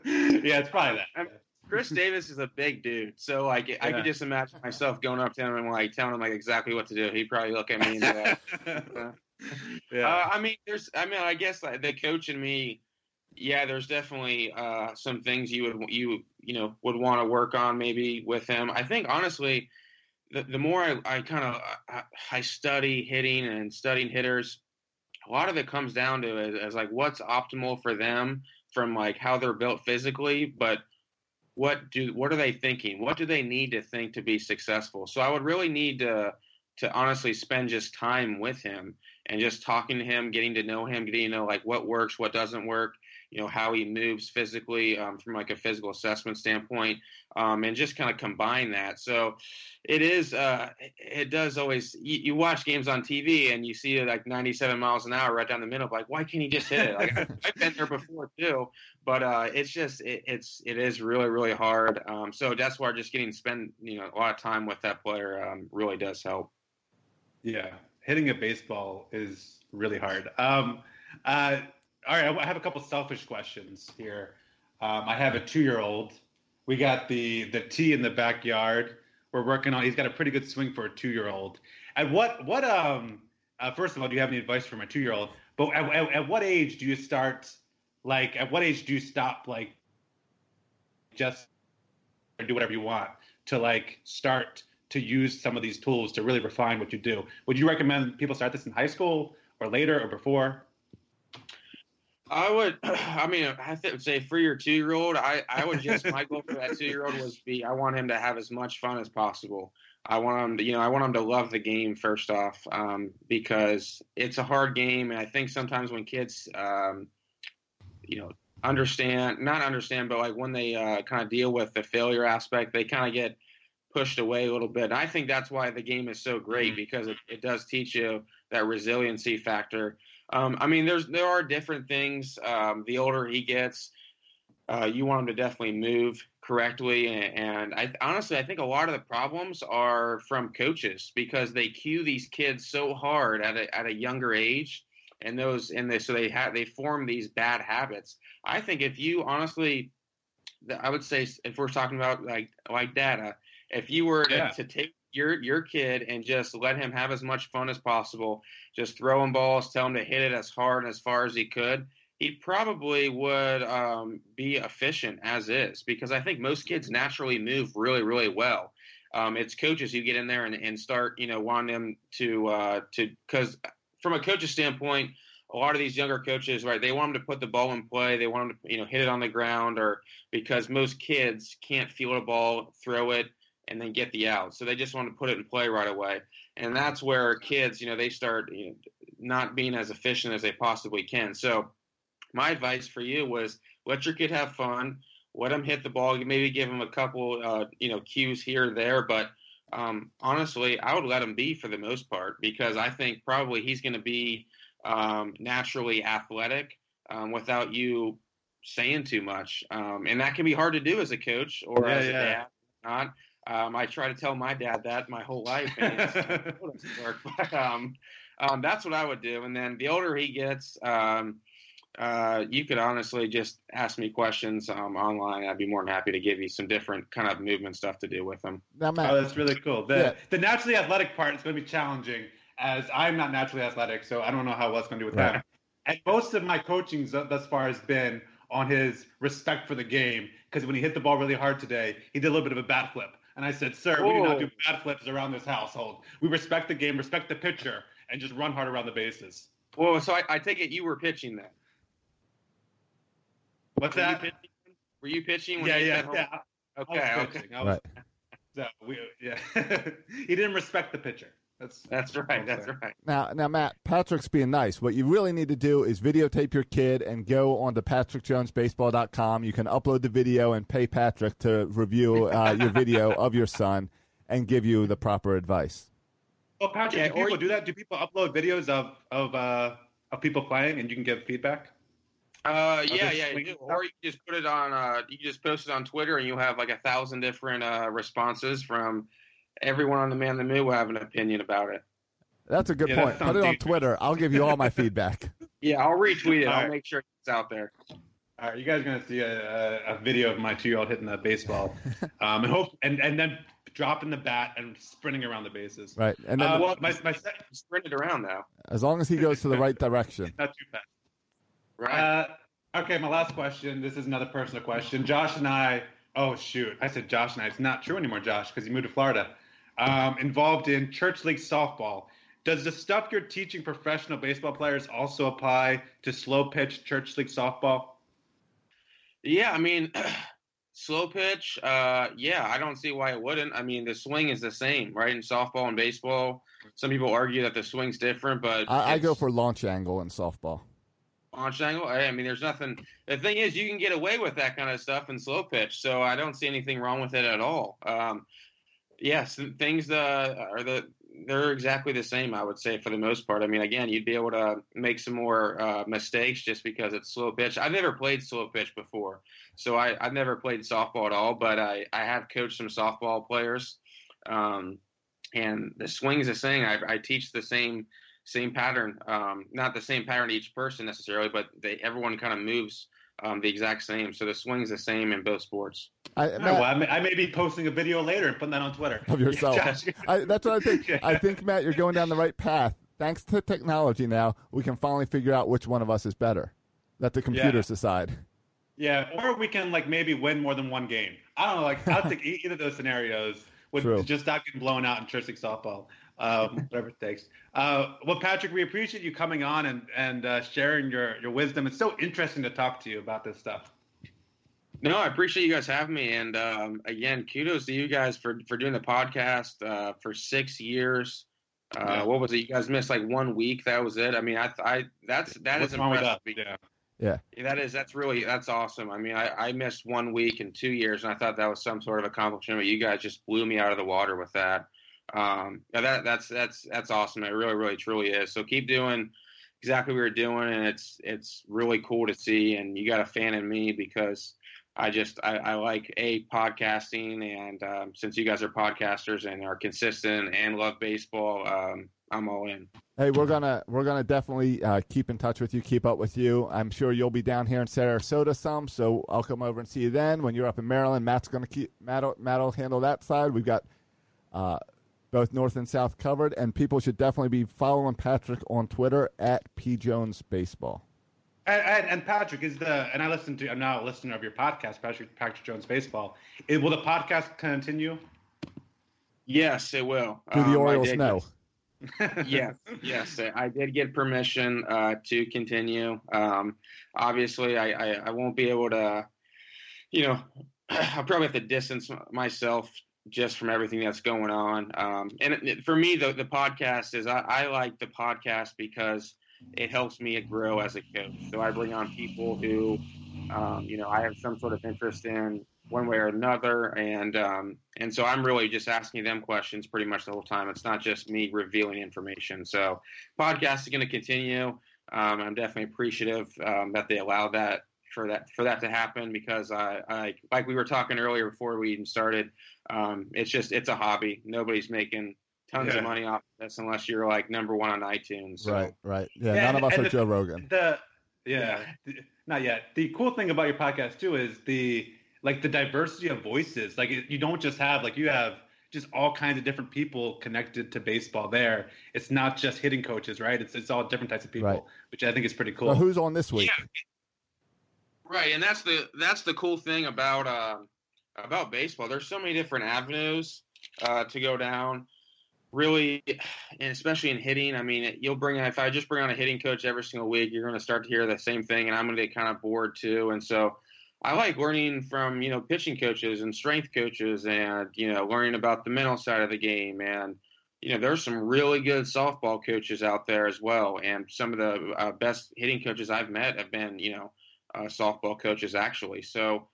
yeah, it's probably that. I'm- Chris Davis is a big dude, so like I Yeah. could just imagine myself going up to him and like telling him like exactly what to do. He'd probably look at me and yeah. uh, I mean, there's, I mean, I guess like, the coach and me, yeah, there's definitely uh, some things you would you you know would want to work on maybe with him. I think honestly, the the more I, I kind of I, I study hitting and studying hitters, a lot of it comes down to is, is like what's optimal for them from like how they're built physically, but what do what are they thinking? What do they need to think to be successful? So I would really need to to honestly spend just time with him and just talking to him, getting to know him, getting to know like what works, what doesn't work, you know, how he moves physically um, from like a physical assessment standpoint, um, and just kind of combine that. So it is, uh, it does always, you, you watch games on TV and you see it like 97 miles an hour right down the middle, like, why can't he just hit it? Like, I've been there before too, but uh, it's just, it, it's, it is really, really hard. Um, so that's why just getting spend, you know, a lot of time with that player um, really does help. Yeah, hitting a baseball is really hard. Um, uh, all right, I have a couple selfish questions here. Um, I have a two-year-old. We got the the tee in the backyard. We're working on. He's got a pretty good swing for a two-year-old. At what what um uh, first of all, do you have any advice for my two-year-old? But at, at, at what age do you start? Like, at what age do you stop? Like, just do whatever you want to like start to use some of these tools to really refine what you do. Would you recommend people start this in high school or later or before? I would, I mean, I th- say for your two year old, I, I would just, my goal for that two year old was be, I want him to have as much fun as possible. I want him to, you know, I want him to love the game first off, um, because it's a hard game. And I think sometimes when kids, um, you know, understand, not understand, but like when they uh, kind of deal with the failure aspect, they kind of get pushed away a little bit. And I think that's why the game is so great Mhm. because it, it does teach you that resiliency factor. Um, I mean, there's there are different things. Um, the older he gets, uh, you want him to definitely move correctly. And, and I honestly, I think a lot of the problems are from coaches because they cue these kids so hard at a, at a younger age, and those and they so they have they form these bad habits. I think if you honestly, I would say if we're talking about like like data, if you were to, Yeah. to take your your kid and just let him have as much fun as possible, just throw him balls, tell him to hit it as hard and as far as he could, he probably would um, be efficient as is because I think most kids naturally move really, really well. Um, it's coaches who get in there and, and start, you know, wanting them to uh, to because from a coach's standpoint, a lot of these younger coaches, right, they want them to put the ball in play, they want them to, you know, hit it on the ground, or because most kids can't field a ball, throw it, and then get the out, so they just want to put it in play right away and that's where kids, you know, they start you know, not being as efficient as they possibly can. So, my advice for you was let your kid have fun, let him hit the ball, maybe give him a couple, uh, you know, cues here or there, but um, honestly, I would let him be for the most part because I think probably he's going to be um, naturally athletic um, without you saying too much, um, and that can be hard to do as a coach or Yeah, as a yeah. dad. Not. Um, I try to tell my dad that my whole life, and it's, it doesn't work. But um, um, that's what I would do. And then the older he gets, um, uh, you could honestly just ask me questions um, online. I'd be more than happy to give you some different kind of movement stuff to do with them. Now, Matt, Oh, that's really cool. The Yeah. the naturally athletic part is going to be challenging, as I'm not naturally athletic, so I don't know how well it's going to do with Right. that. And most of my coaching thus far has been on his respect for the game because when he hit the ball really hard today, he did a little bit of a bat flip. And I said, "Sir, we do not do bad flips around this household. We respect the game, respect the pitcher, and just run hard around the bases." Well, so I, I take it you were pitching then. What's Were you that? pitching? Were you pitching? When Yeah, you yeah, hit home? yeah. I was Okay, okay. pitching. I was- Right. So we, yeah. he didn't respect the pitcher. That's That's right. That's right. Now, now, Matt, Patrick's being nice. What you really need to do is videotape your kid and go on to patrickjonesbaseball.com. You can upload the video and pay Patrick to review uh, your video of your son and give you the proper advice. Well, Patrick, Yeah, do or people you- do that? Do people upload videos of of uh, of people playing and you can give feedback? Uh, yeah, yeah. you- Or you just put it on. Uh, you just post it on Twitter, and you'll have like a thousand different uh, responses from everyone on the Man in the Moon will have an opinion about it. That's a good Yeah, point. Put it on. Twitter. I'll give you all my feedback. Yeah, I'll retweet it. All I'll right. make sure it's out there. All right, you guys are gonna see a, a, a video of my two year old hitting the baseball, um, and hope and, and then dropping the bat and sprinting around the bases. Right. And then Uh, well- my my se- Sprint around now, as long as he goes to the right direction. not too fast. right? Uh, okay, my last question. This is another personal question. Josh and I. Oh shoot, I said Josh and I. It's not true anymore, Josh, because he moved to Florida. Um, involved in church league softball. Does the stuff you're teaching professional baseball players also apply to slow pitch church league softball? Yeah, I mean, slow pitch. Uh, yeah, I don't see why it wouldn't. I mean, the swing is the same, right? In softball and baseball, some people argue that the swing's different, but I, I go for launch angle in softball. launch angle. I mean, there's nothing. The thing is, you can get away with that kind of stuff in slow pitch, so I don't see anything wrong with it at all. Um, yes, things uh, are the they're exactly the same. I would say for the most part. I mean, again, you'd be able to make some more uh, mistakes just because it's slow pitch. I've never played slow pitch before, so I, I've never played softball at all. But I, I have coached some softball players, um, and the swing is the same. I, I teach the same same pattern. Um, not the same pattern to each person necessarily, but they everyone kind of moves um, the exact same. So the swing's the same in both sports. I, All right, Matt, well, I may, I may be posting a video later and putting that on Twitter of yourself. I, that's what I think. I think Matt, you're going down the right path. Thanks to technology, now we can finally figure out which one of us is better. Let the computers decide. Yeah, or we can like maybe win more than one game. I don't know. Like I think either of those scenarios would True. just stop getting blown out in church league softball. Um, whatever it takes. Uh, well, Patrick, we appreciate you coming on and and uh, sharing your your wisdom. It's so interesting to talk to you about this stuff. No, I appreciate you guys having me, and um, again, kudos to you guys for for doing the podcast uh, for six years. Uh, Yeah. What was it? You guys missed like one week. That was it. I mean, I, I that's that is What's wrong with impressive. that? Yeah. Yeah, That is that's really that's awesome. I mean, I, I missed one week in two years, and I thought that was some sort of accomplishment. But you guys just blew me out of the water with that. Um, yeah, that that's that's that's awesome. It really, really, truly is. So keep doing exactly what you're doing, and it's it's really cool to see. And you got a fan in me because I just I, I like a podcasting, and um, since you guys are podcasters and are consistent and love baseball, um, I'm all in. Hey, we're gonna we're gonna definitely uh, keep in touch with you, keep up with you. I'm sure you'll be down here in Sarasota some, so I'll come over and see you then. When you're up in Maryland, Matt's gonna keep Matt'll, Matt'll handle that side. We've got uh, both North and South covered, and people should definitely be following Patrick on Twitter at P Jones Baseball. And, and, and Patrick is the and I listen to I'm now a listener of your podcast, Patrick Patrick Jones Baseball. It, will the podcast continue? Yes, it will. Do the Um, Orioles did know? yes, yes, I did get permission uh, to continue. Um, obviously, I, I, I won't be able to, you know, I'll probably have to distance myself just from everything that's going on. Um, and it, it- for me, the, the podcast is I, I like the podcast because it helps me grow as a coach. So I bring on people who, um, you know, I have some sort of interest in one way or another, and um, and so I'm really just asking them questions pretty much the whole time. It's not just me revealing information. So podcast is going to continue. Um, I'm definitely appreciative um, that they allow that for that for that to happen because I, I like we were talking earlier before we even started. Um, it's just it's a hobby. Nobody's making tons Yeah. of money off this unless you're like number one on iTunes. So. Right, right. Yeah, Yeah, none of us are the- Joe Rogan. The yeah, th- not yet. The cool thing about your podcast too is the like the diversity of voices. Like you don't just have like you have just all kinds of different people connected to baseball there. It's not just hitting coaches, right? It's it's all different types of people, Right. which I think is pretty cool. Well, who's on this week? Yeah. Right, and that's the that's the cool thing about uh, about baseball. There's so many different avenues uh, to go down. Really, and especially in hitting. I mean, you'll bring if I just bring on a hitting coach every single week, you're going to start to hear the same thing, and I'm going to get kind of bored too. And so, I like learning from you know pitching coaches and strength coaches, and you know learning about the mental side of the game and you know, there's some really good softball coaches out there as well, and some of the uh, best hitting coaches I've met have been, you know, uh, softball coaches actually. So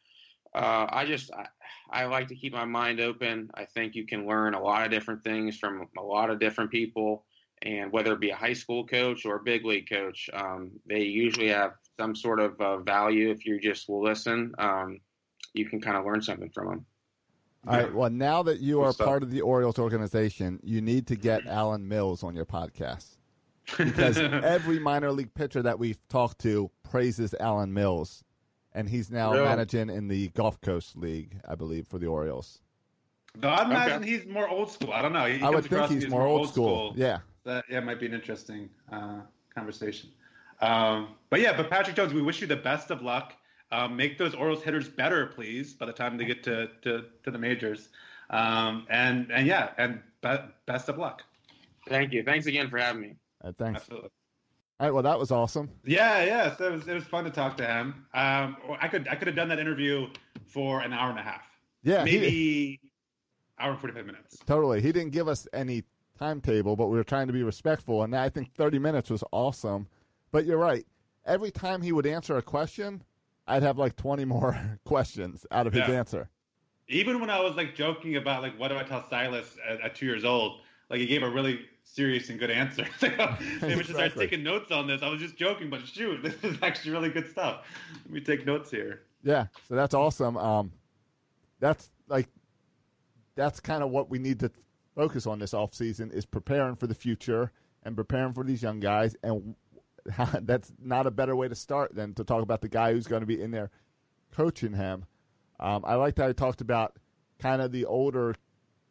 uh, I just I, I like to keep my mind open. I think you can learn a lot of different things from a lot of different people, and whether it be a high school coach or a big league coach, um, they usually have some sort of uh, value if you just will listen. Um, you can kind of learn something from them. All right. Well, now that you are stuff. part of the Orioles organization, you need to get Alan Mills on your podcast because every minor league pitcher that we've talked to praises Alan Mills, and he's now Really? managing in the Gulf Coast League, I believe, for the Orioles. Though I imagine Okay. he's more old school. I don't know. He, he I would think across he's as more old school. Yeah. That yeah might be an interesting uh, conversation. Um, but yeah, but Patrick Jones, we wish you the best of luck. Um, make those Orioles hitters better, please, by the time they get to to, to the majors. Um, and and yeah, and be, best of luck. Thank you. Thanks again for having me. Uh, thanks. Absolutely. All right. Well, that was awesome. Yeah, yeah. So it was it was fun to talk to him. Um, I could I could have done that interview for an hour and a half, Yeah. he- maybe hour and forty five minutes. Totally. He didn't give us any timetable, but we were trying to be respectful. And I think 30 minutes was awesome. But you're right. Every time he would answer a question, I'd have like 20 more questions out of his Yeah. answer. even when I was like joking about like what do I tell Silas at, at two years old, like he gave a really serious and good answer. Maybe we should start taking notes on this. I was just joking, but shoot, this is actually really good stuff. Let me take notes here. Yeah. So that's awesome. Um, that's like, that's kind of what we need to focus on this off season is preparing for the future and preparing for these young guys. And that's not a better way to start than to talk about the guy who's going to be in there coaching him. Um, I liked how he talked about kind of the older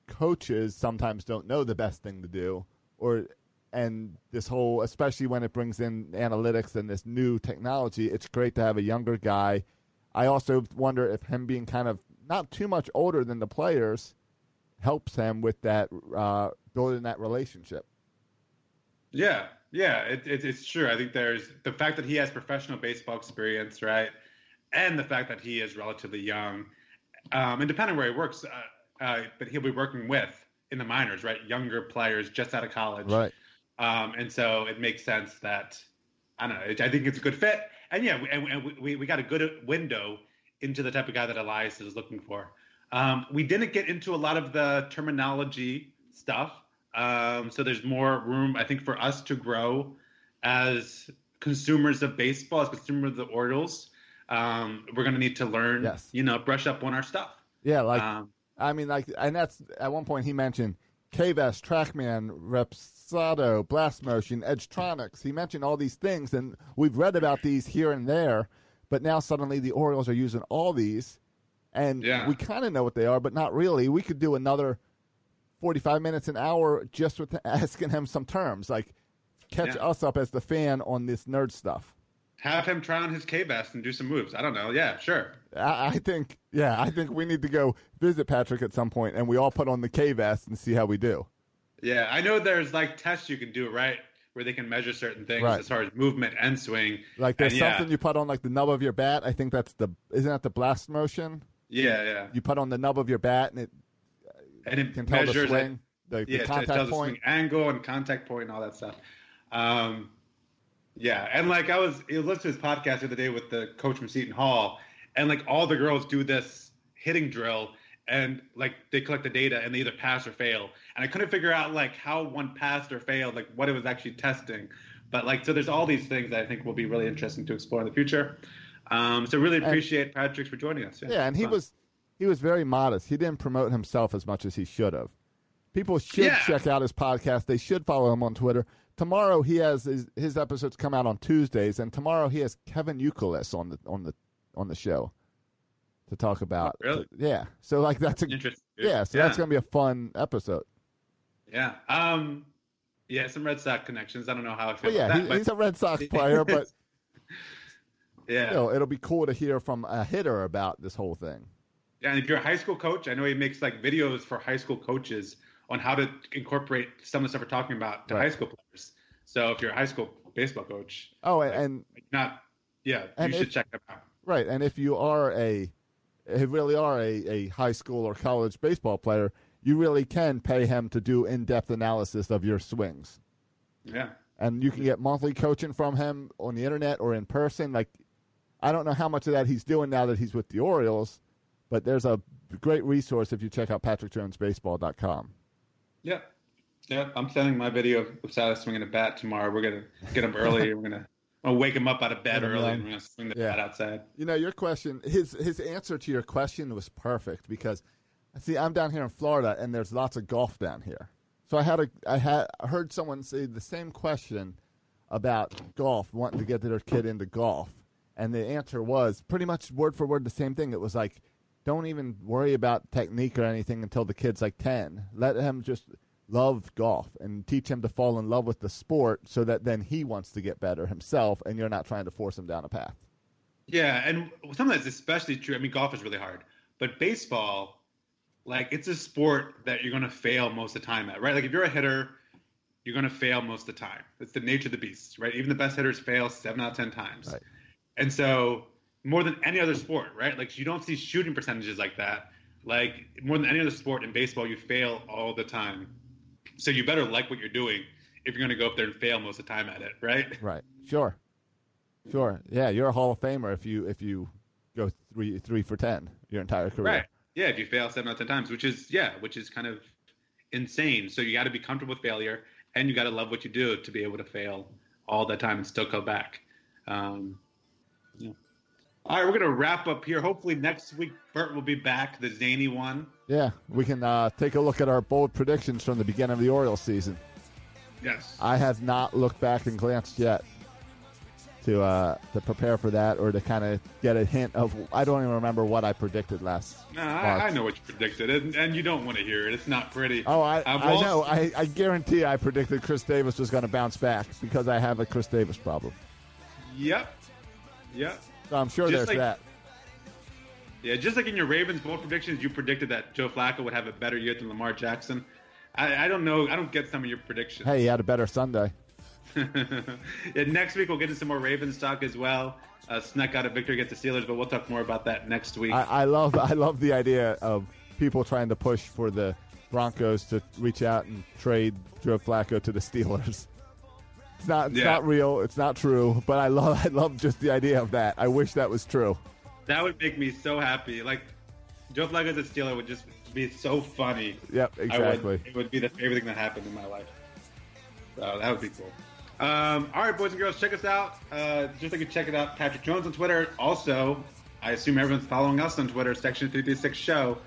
coaches sometimes don't know the best thing to do, or and this whole, especially when it brings in analytics and this new technology, it's great to have a younger guy. I also wonder if him being kind of not too much older than the players helps him with that uh, building that relationship. Yeah, yeah, it, it, it's true. I think there's the fact that he has professional baseball experience, right, and the fact that he is relatively young, um, and depending where he works, uh, uh, but he'll be working with in the minors, right, younger players just out of college, Right. Um, and so it makes sense that I don't know. I think it's a good fit, and yeah, we, and, we we got a good window into the type of guy that Elias is looking for. Um, we didn't get into a lot of the terminology stuff, um, so there's more room, I think, for us to grow as consumers of baseball, as consumers of the Orioles. Um, we're going to need to learn, Yes. you know, brush up on our stuff. Yeah, like um, I mean, like, and that's at one point he mentioned K-Vest, TrackMan, Rapsodo, Blast Motion, Edgertronics. He mentioned all these things, and we've read about these here and there, but now suddenly the Orioles are using all these, and Yeah. we kind of know what they are, but not really. We could do another forty-five minutes an hour just with asking him some terms, like catch Yeah. us up as the fan on this nerd stuff. Have him try on his K vest and do some moves. I don't know. Yeah, sure. I, I think, yeah, I think we need to go visit Patrick at some point, and we all put on the K vest and see how we do. Yeah, I know there's like tests you can do, right? Where they can measure certain things Right. as far as movement and swing. Like there's And yeah. something you put on like the nub of your bat. I think that's the isn't that the blast motion? Yeah, yeah. You put on the nub of your bat and it And it can tell the measures swing, the, yeah, the it contact tells the point. swing angle and contact point and all that stuff. Um, yeah, and like I was, I listened to his podcast the other day with the coach from Seton Hall, and like all the girls do this hitting drill, and like they collect the data and they either pass or fail, and I couldn't figure out like how one passed or failed, like what it was actually testing. But like, so there's all these things that I think will be really interesting to explore in the future. Um, so really appreciate Patrick for joining us. Yeah, and he fun. was he was very modest. He didn't promote himself as much as he should have. People should Yeah. check out his podcast. They should follow him on Twitter. Tomorrow he has his, his episodes come out on Tuesdays, and tomorrow he has Kevin Youkilis on the on the on the show to talk about. Oh, really? Yeah. So like that's a Interesting. Yeah, so that's going to be a fun episode. Yeah. Um. Yeah, some Red Sox connections. I don't know how I feel Well, yeah, about he, but- he's a Red Sox player, but yeah. you know, it'll be cool to hear from a hitter about this whole thing. Yeah, and if you're a high school coach, I know he makes like videos for high school coaches on how to incorporate some of the stuff we're talking about to Right. high school players. So if you're a high school baseball coach, Oh, and, and not yeah, And you should if- check them out. right, and if you are a, if really are a, a high school or college baseball player, you really can pay him to do in-depth analysis of your swings. Yeah. and you can get monthly coaching from him on the internet or in person. Like, I don't know how much of that he's doing now that he's with the Orioles, but there's a great resource if you check out patrickjonesbaseball.com. Yeah. Yeah. I'm sending my video of Silas swinging a bat tomorrow. We're gonna get him early. we're gonna I'll wake him up out of bed early and we're gonna swing the Yeah. bat outside. You know, your question, his his answer to your question was perfect because, see, I'm down here in Florida and there's lots of golf down here. So I had a I had I heard someone say the same question about golf, wanting to get their kid into golf, and the answer was pretty much word for word the same thing. It was like, don't even worry about technique or anything until the kid's like ten. Let him just love golf and teach him to fall in love with the sport, so that then he wants to get better himself, and you're not trying to force him down a path. Yeah, and something that's especially true. I mean, golf is really hard, but baseball, like, it's a sport that you're gonna fail most of the time at, right? Like, if you're a hitter, you're gonna fail most of the time. It's the nature of the beast, right? Even the best hitters fail seven out of ten times. Right. And so, more than any other sport, right? Like, you don't see shooting percentages like that. Like, more than any other sport in baseball, you fail all the time. So you better like what you're doing if you're gonna go up there and fail most of the time at it, right? Right. Sure. Sure. Yeah, you're a Hall of Famer if you if you go three three for ten your entire career. Right. Yeah, if you fail seven out of ten times, which is yeah, which is kind of insane. So you got to be comfortable with failure, and you got to love what you do to be able to fail all the time and still go back. Um. All right, we're gonna wrap up here. Hopefully next week Bert will be back, the zany one. Yeah, we can uh, take a look at our bold predictions from the beginning of the Orioles season. Yes. I have not looked back and glanced yet to uh, to prepare for that or to kind of get a hint of. I don't even remember what I predicted last. No, I, I know what you predicted, and, and you don't want to hear it. It's not pretty. Oh, I, I know. I, I guarantee I predicted Chris Davis was going to bounce back because I have a Chris Davis problem. Yep. Yep. So I'm sure Just there's like- that. Yeah, just like in your Ravens bold predictions, you predicted that Joe Flacco would have a better year than Lamar Jackson. I, I don't know. I don't get some of your predictions. Hey, he had a better Sunday. yeah, next week we'll get into some more Ravens talk as well. Uh, snuck out a victory against the Steelers, but we'll talk more about that next week. I, I love I love the idea of people trying to push for the Broncos to reach out and trade Joe Flacco to the Steelers. It's not it's Yeah. not real. It's not true. But I love I love just the idea of that. I wish that was true. that would make me so happy. Like Joe Flacco as a Steeler would just be so funny. Yep, I would- exactly. it would be the favorite thing that happened in my life. So that would be cool. Um, all right, boys and girls, check us out. Uh, just like you check it out, Patrick Jones on Twitter. Also, I assume everyone's following us on Twitter, Section 336 Show.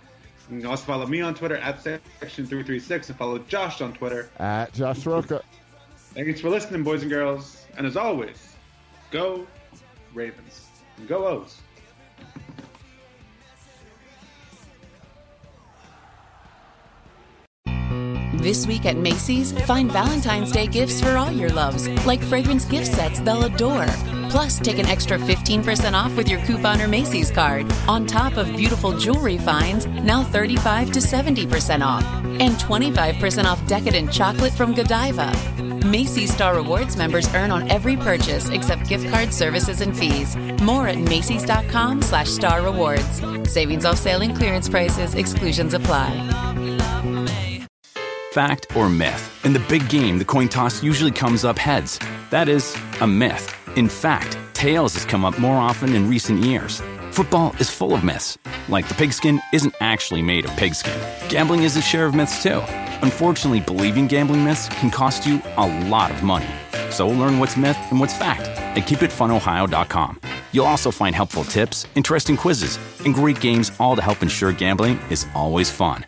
You can also follow me on Twitter at Section 336 and follow Josh on Twitter. At Josh Roca. Thanks for listening, boys and girls. And as always, go Ravens. And go O's. This week at Macy's, find Valentine's Day gifts for all your loves, like fragrance gift sets they'll adore. Plus, take an extra 15% off with your coupon or Macy's card, on top of beautiful jewelry finds, now 35 to 70% off, and 25% off decadent chocolate from Godiva. Macy's Star Rewards members earn on every purchase except gift card services and fees. More at Macy's.com slash star rewards. Savings off sale and clearance prices, exclusions apply. Fact or myth? In the big game, the coin toss usually comes up heads. That is a myth. In fact, tails has come up more often in recent years. Football is full of myths. Like the pigskin isn't actually made of pigskin. Gambling is a share of myths too. Unfortunately, believing gambling myths can cost you a lot of money. So learn what's myth and what's fact at keepitfunohio.com. You'll also find helpful tips, interesting quizzes, and great games all to help ensure gambling is always fun.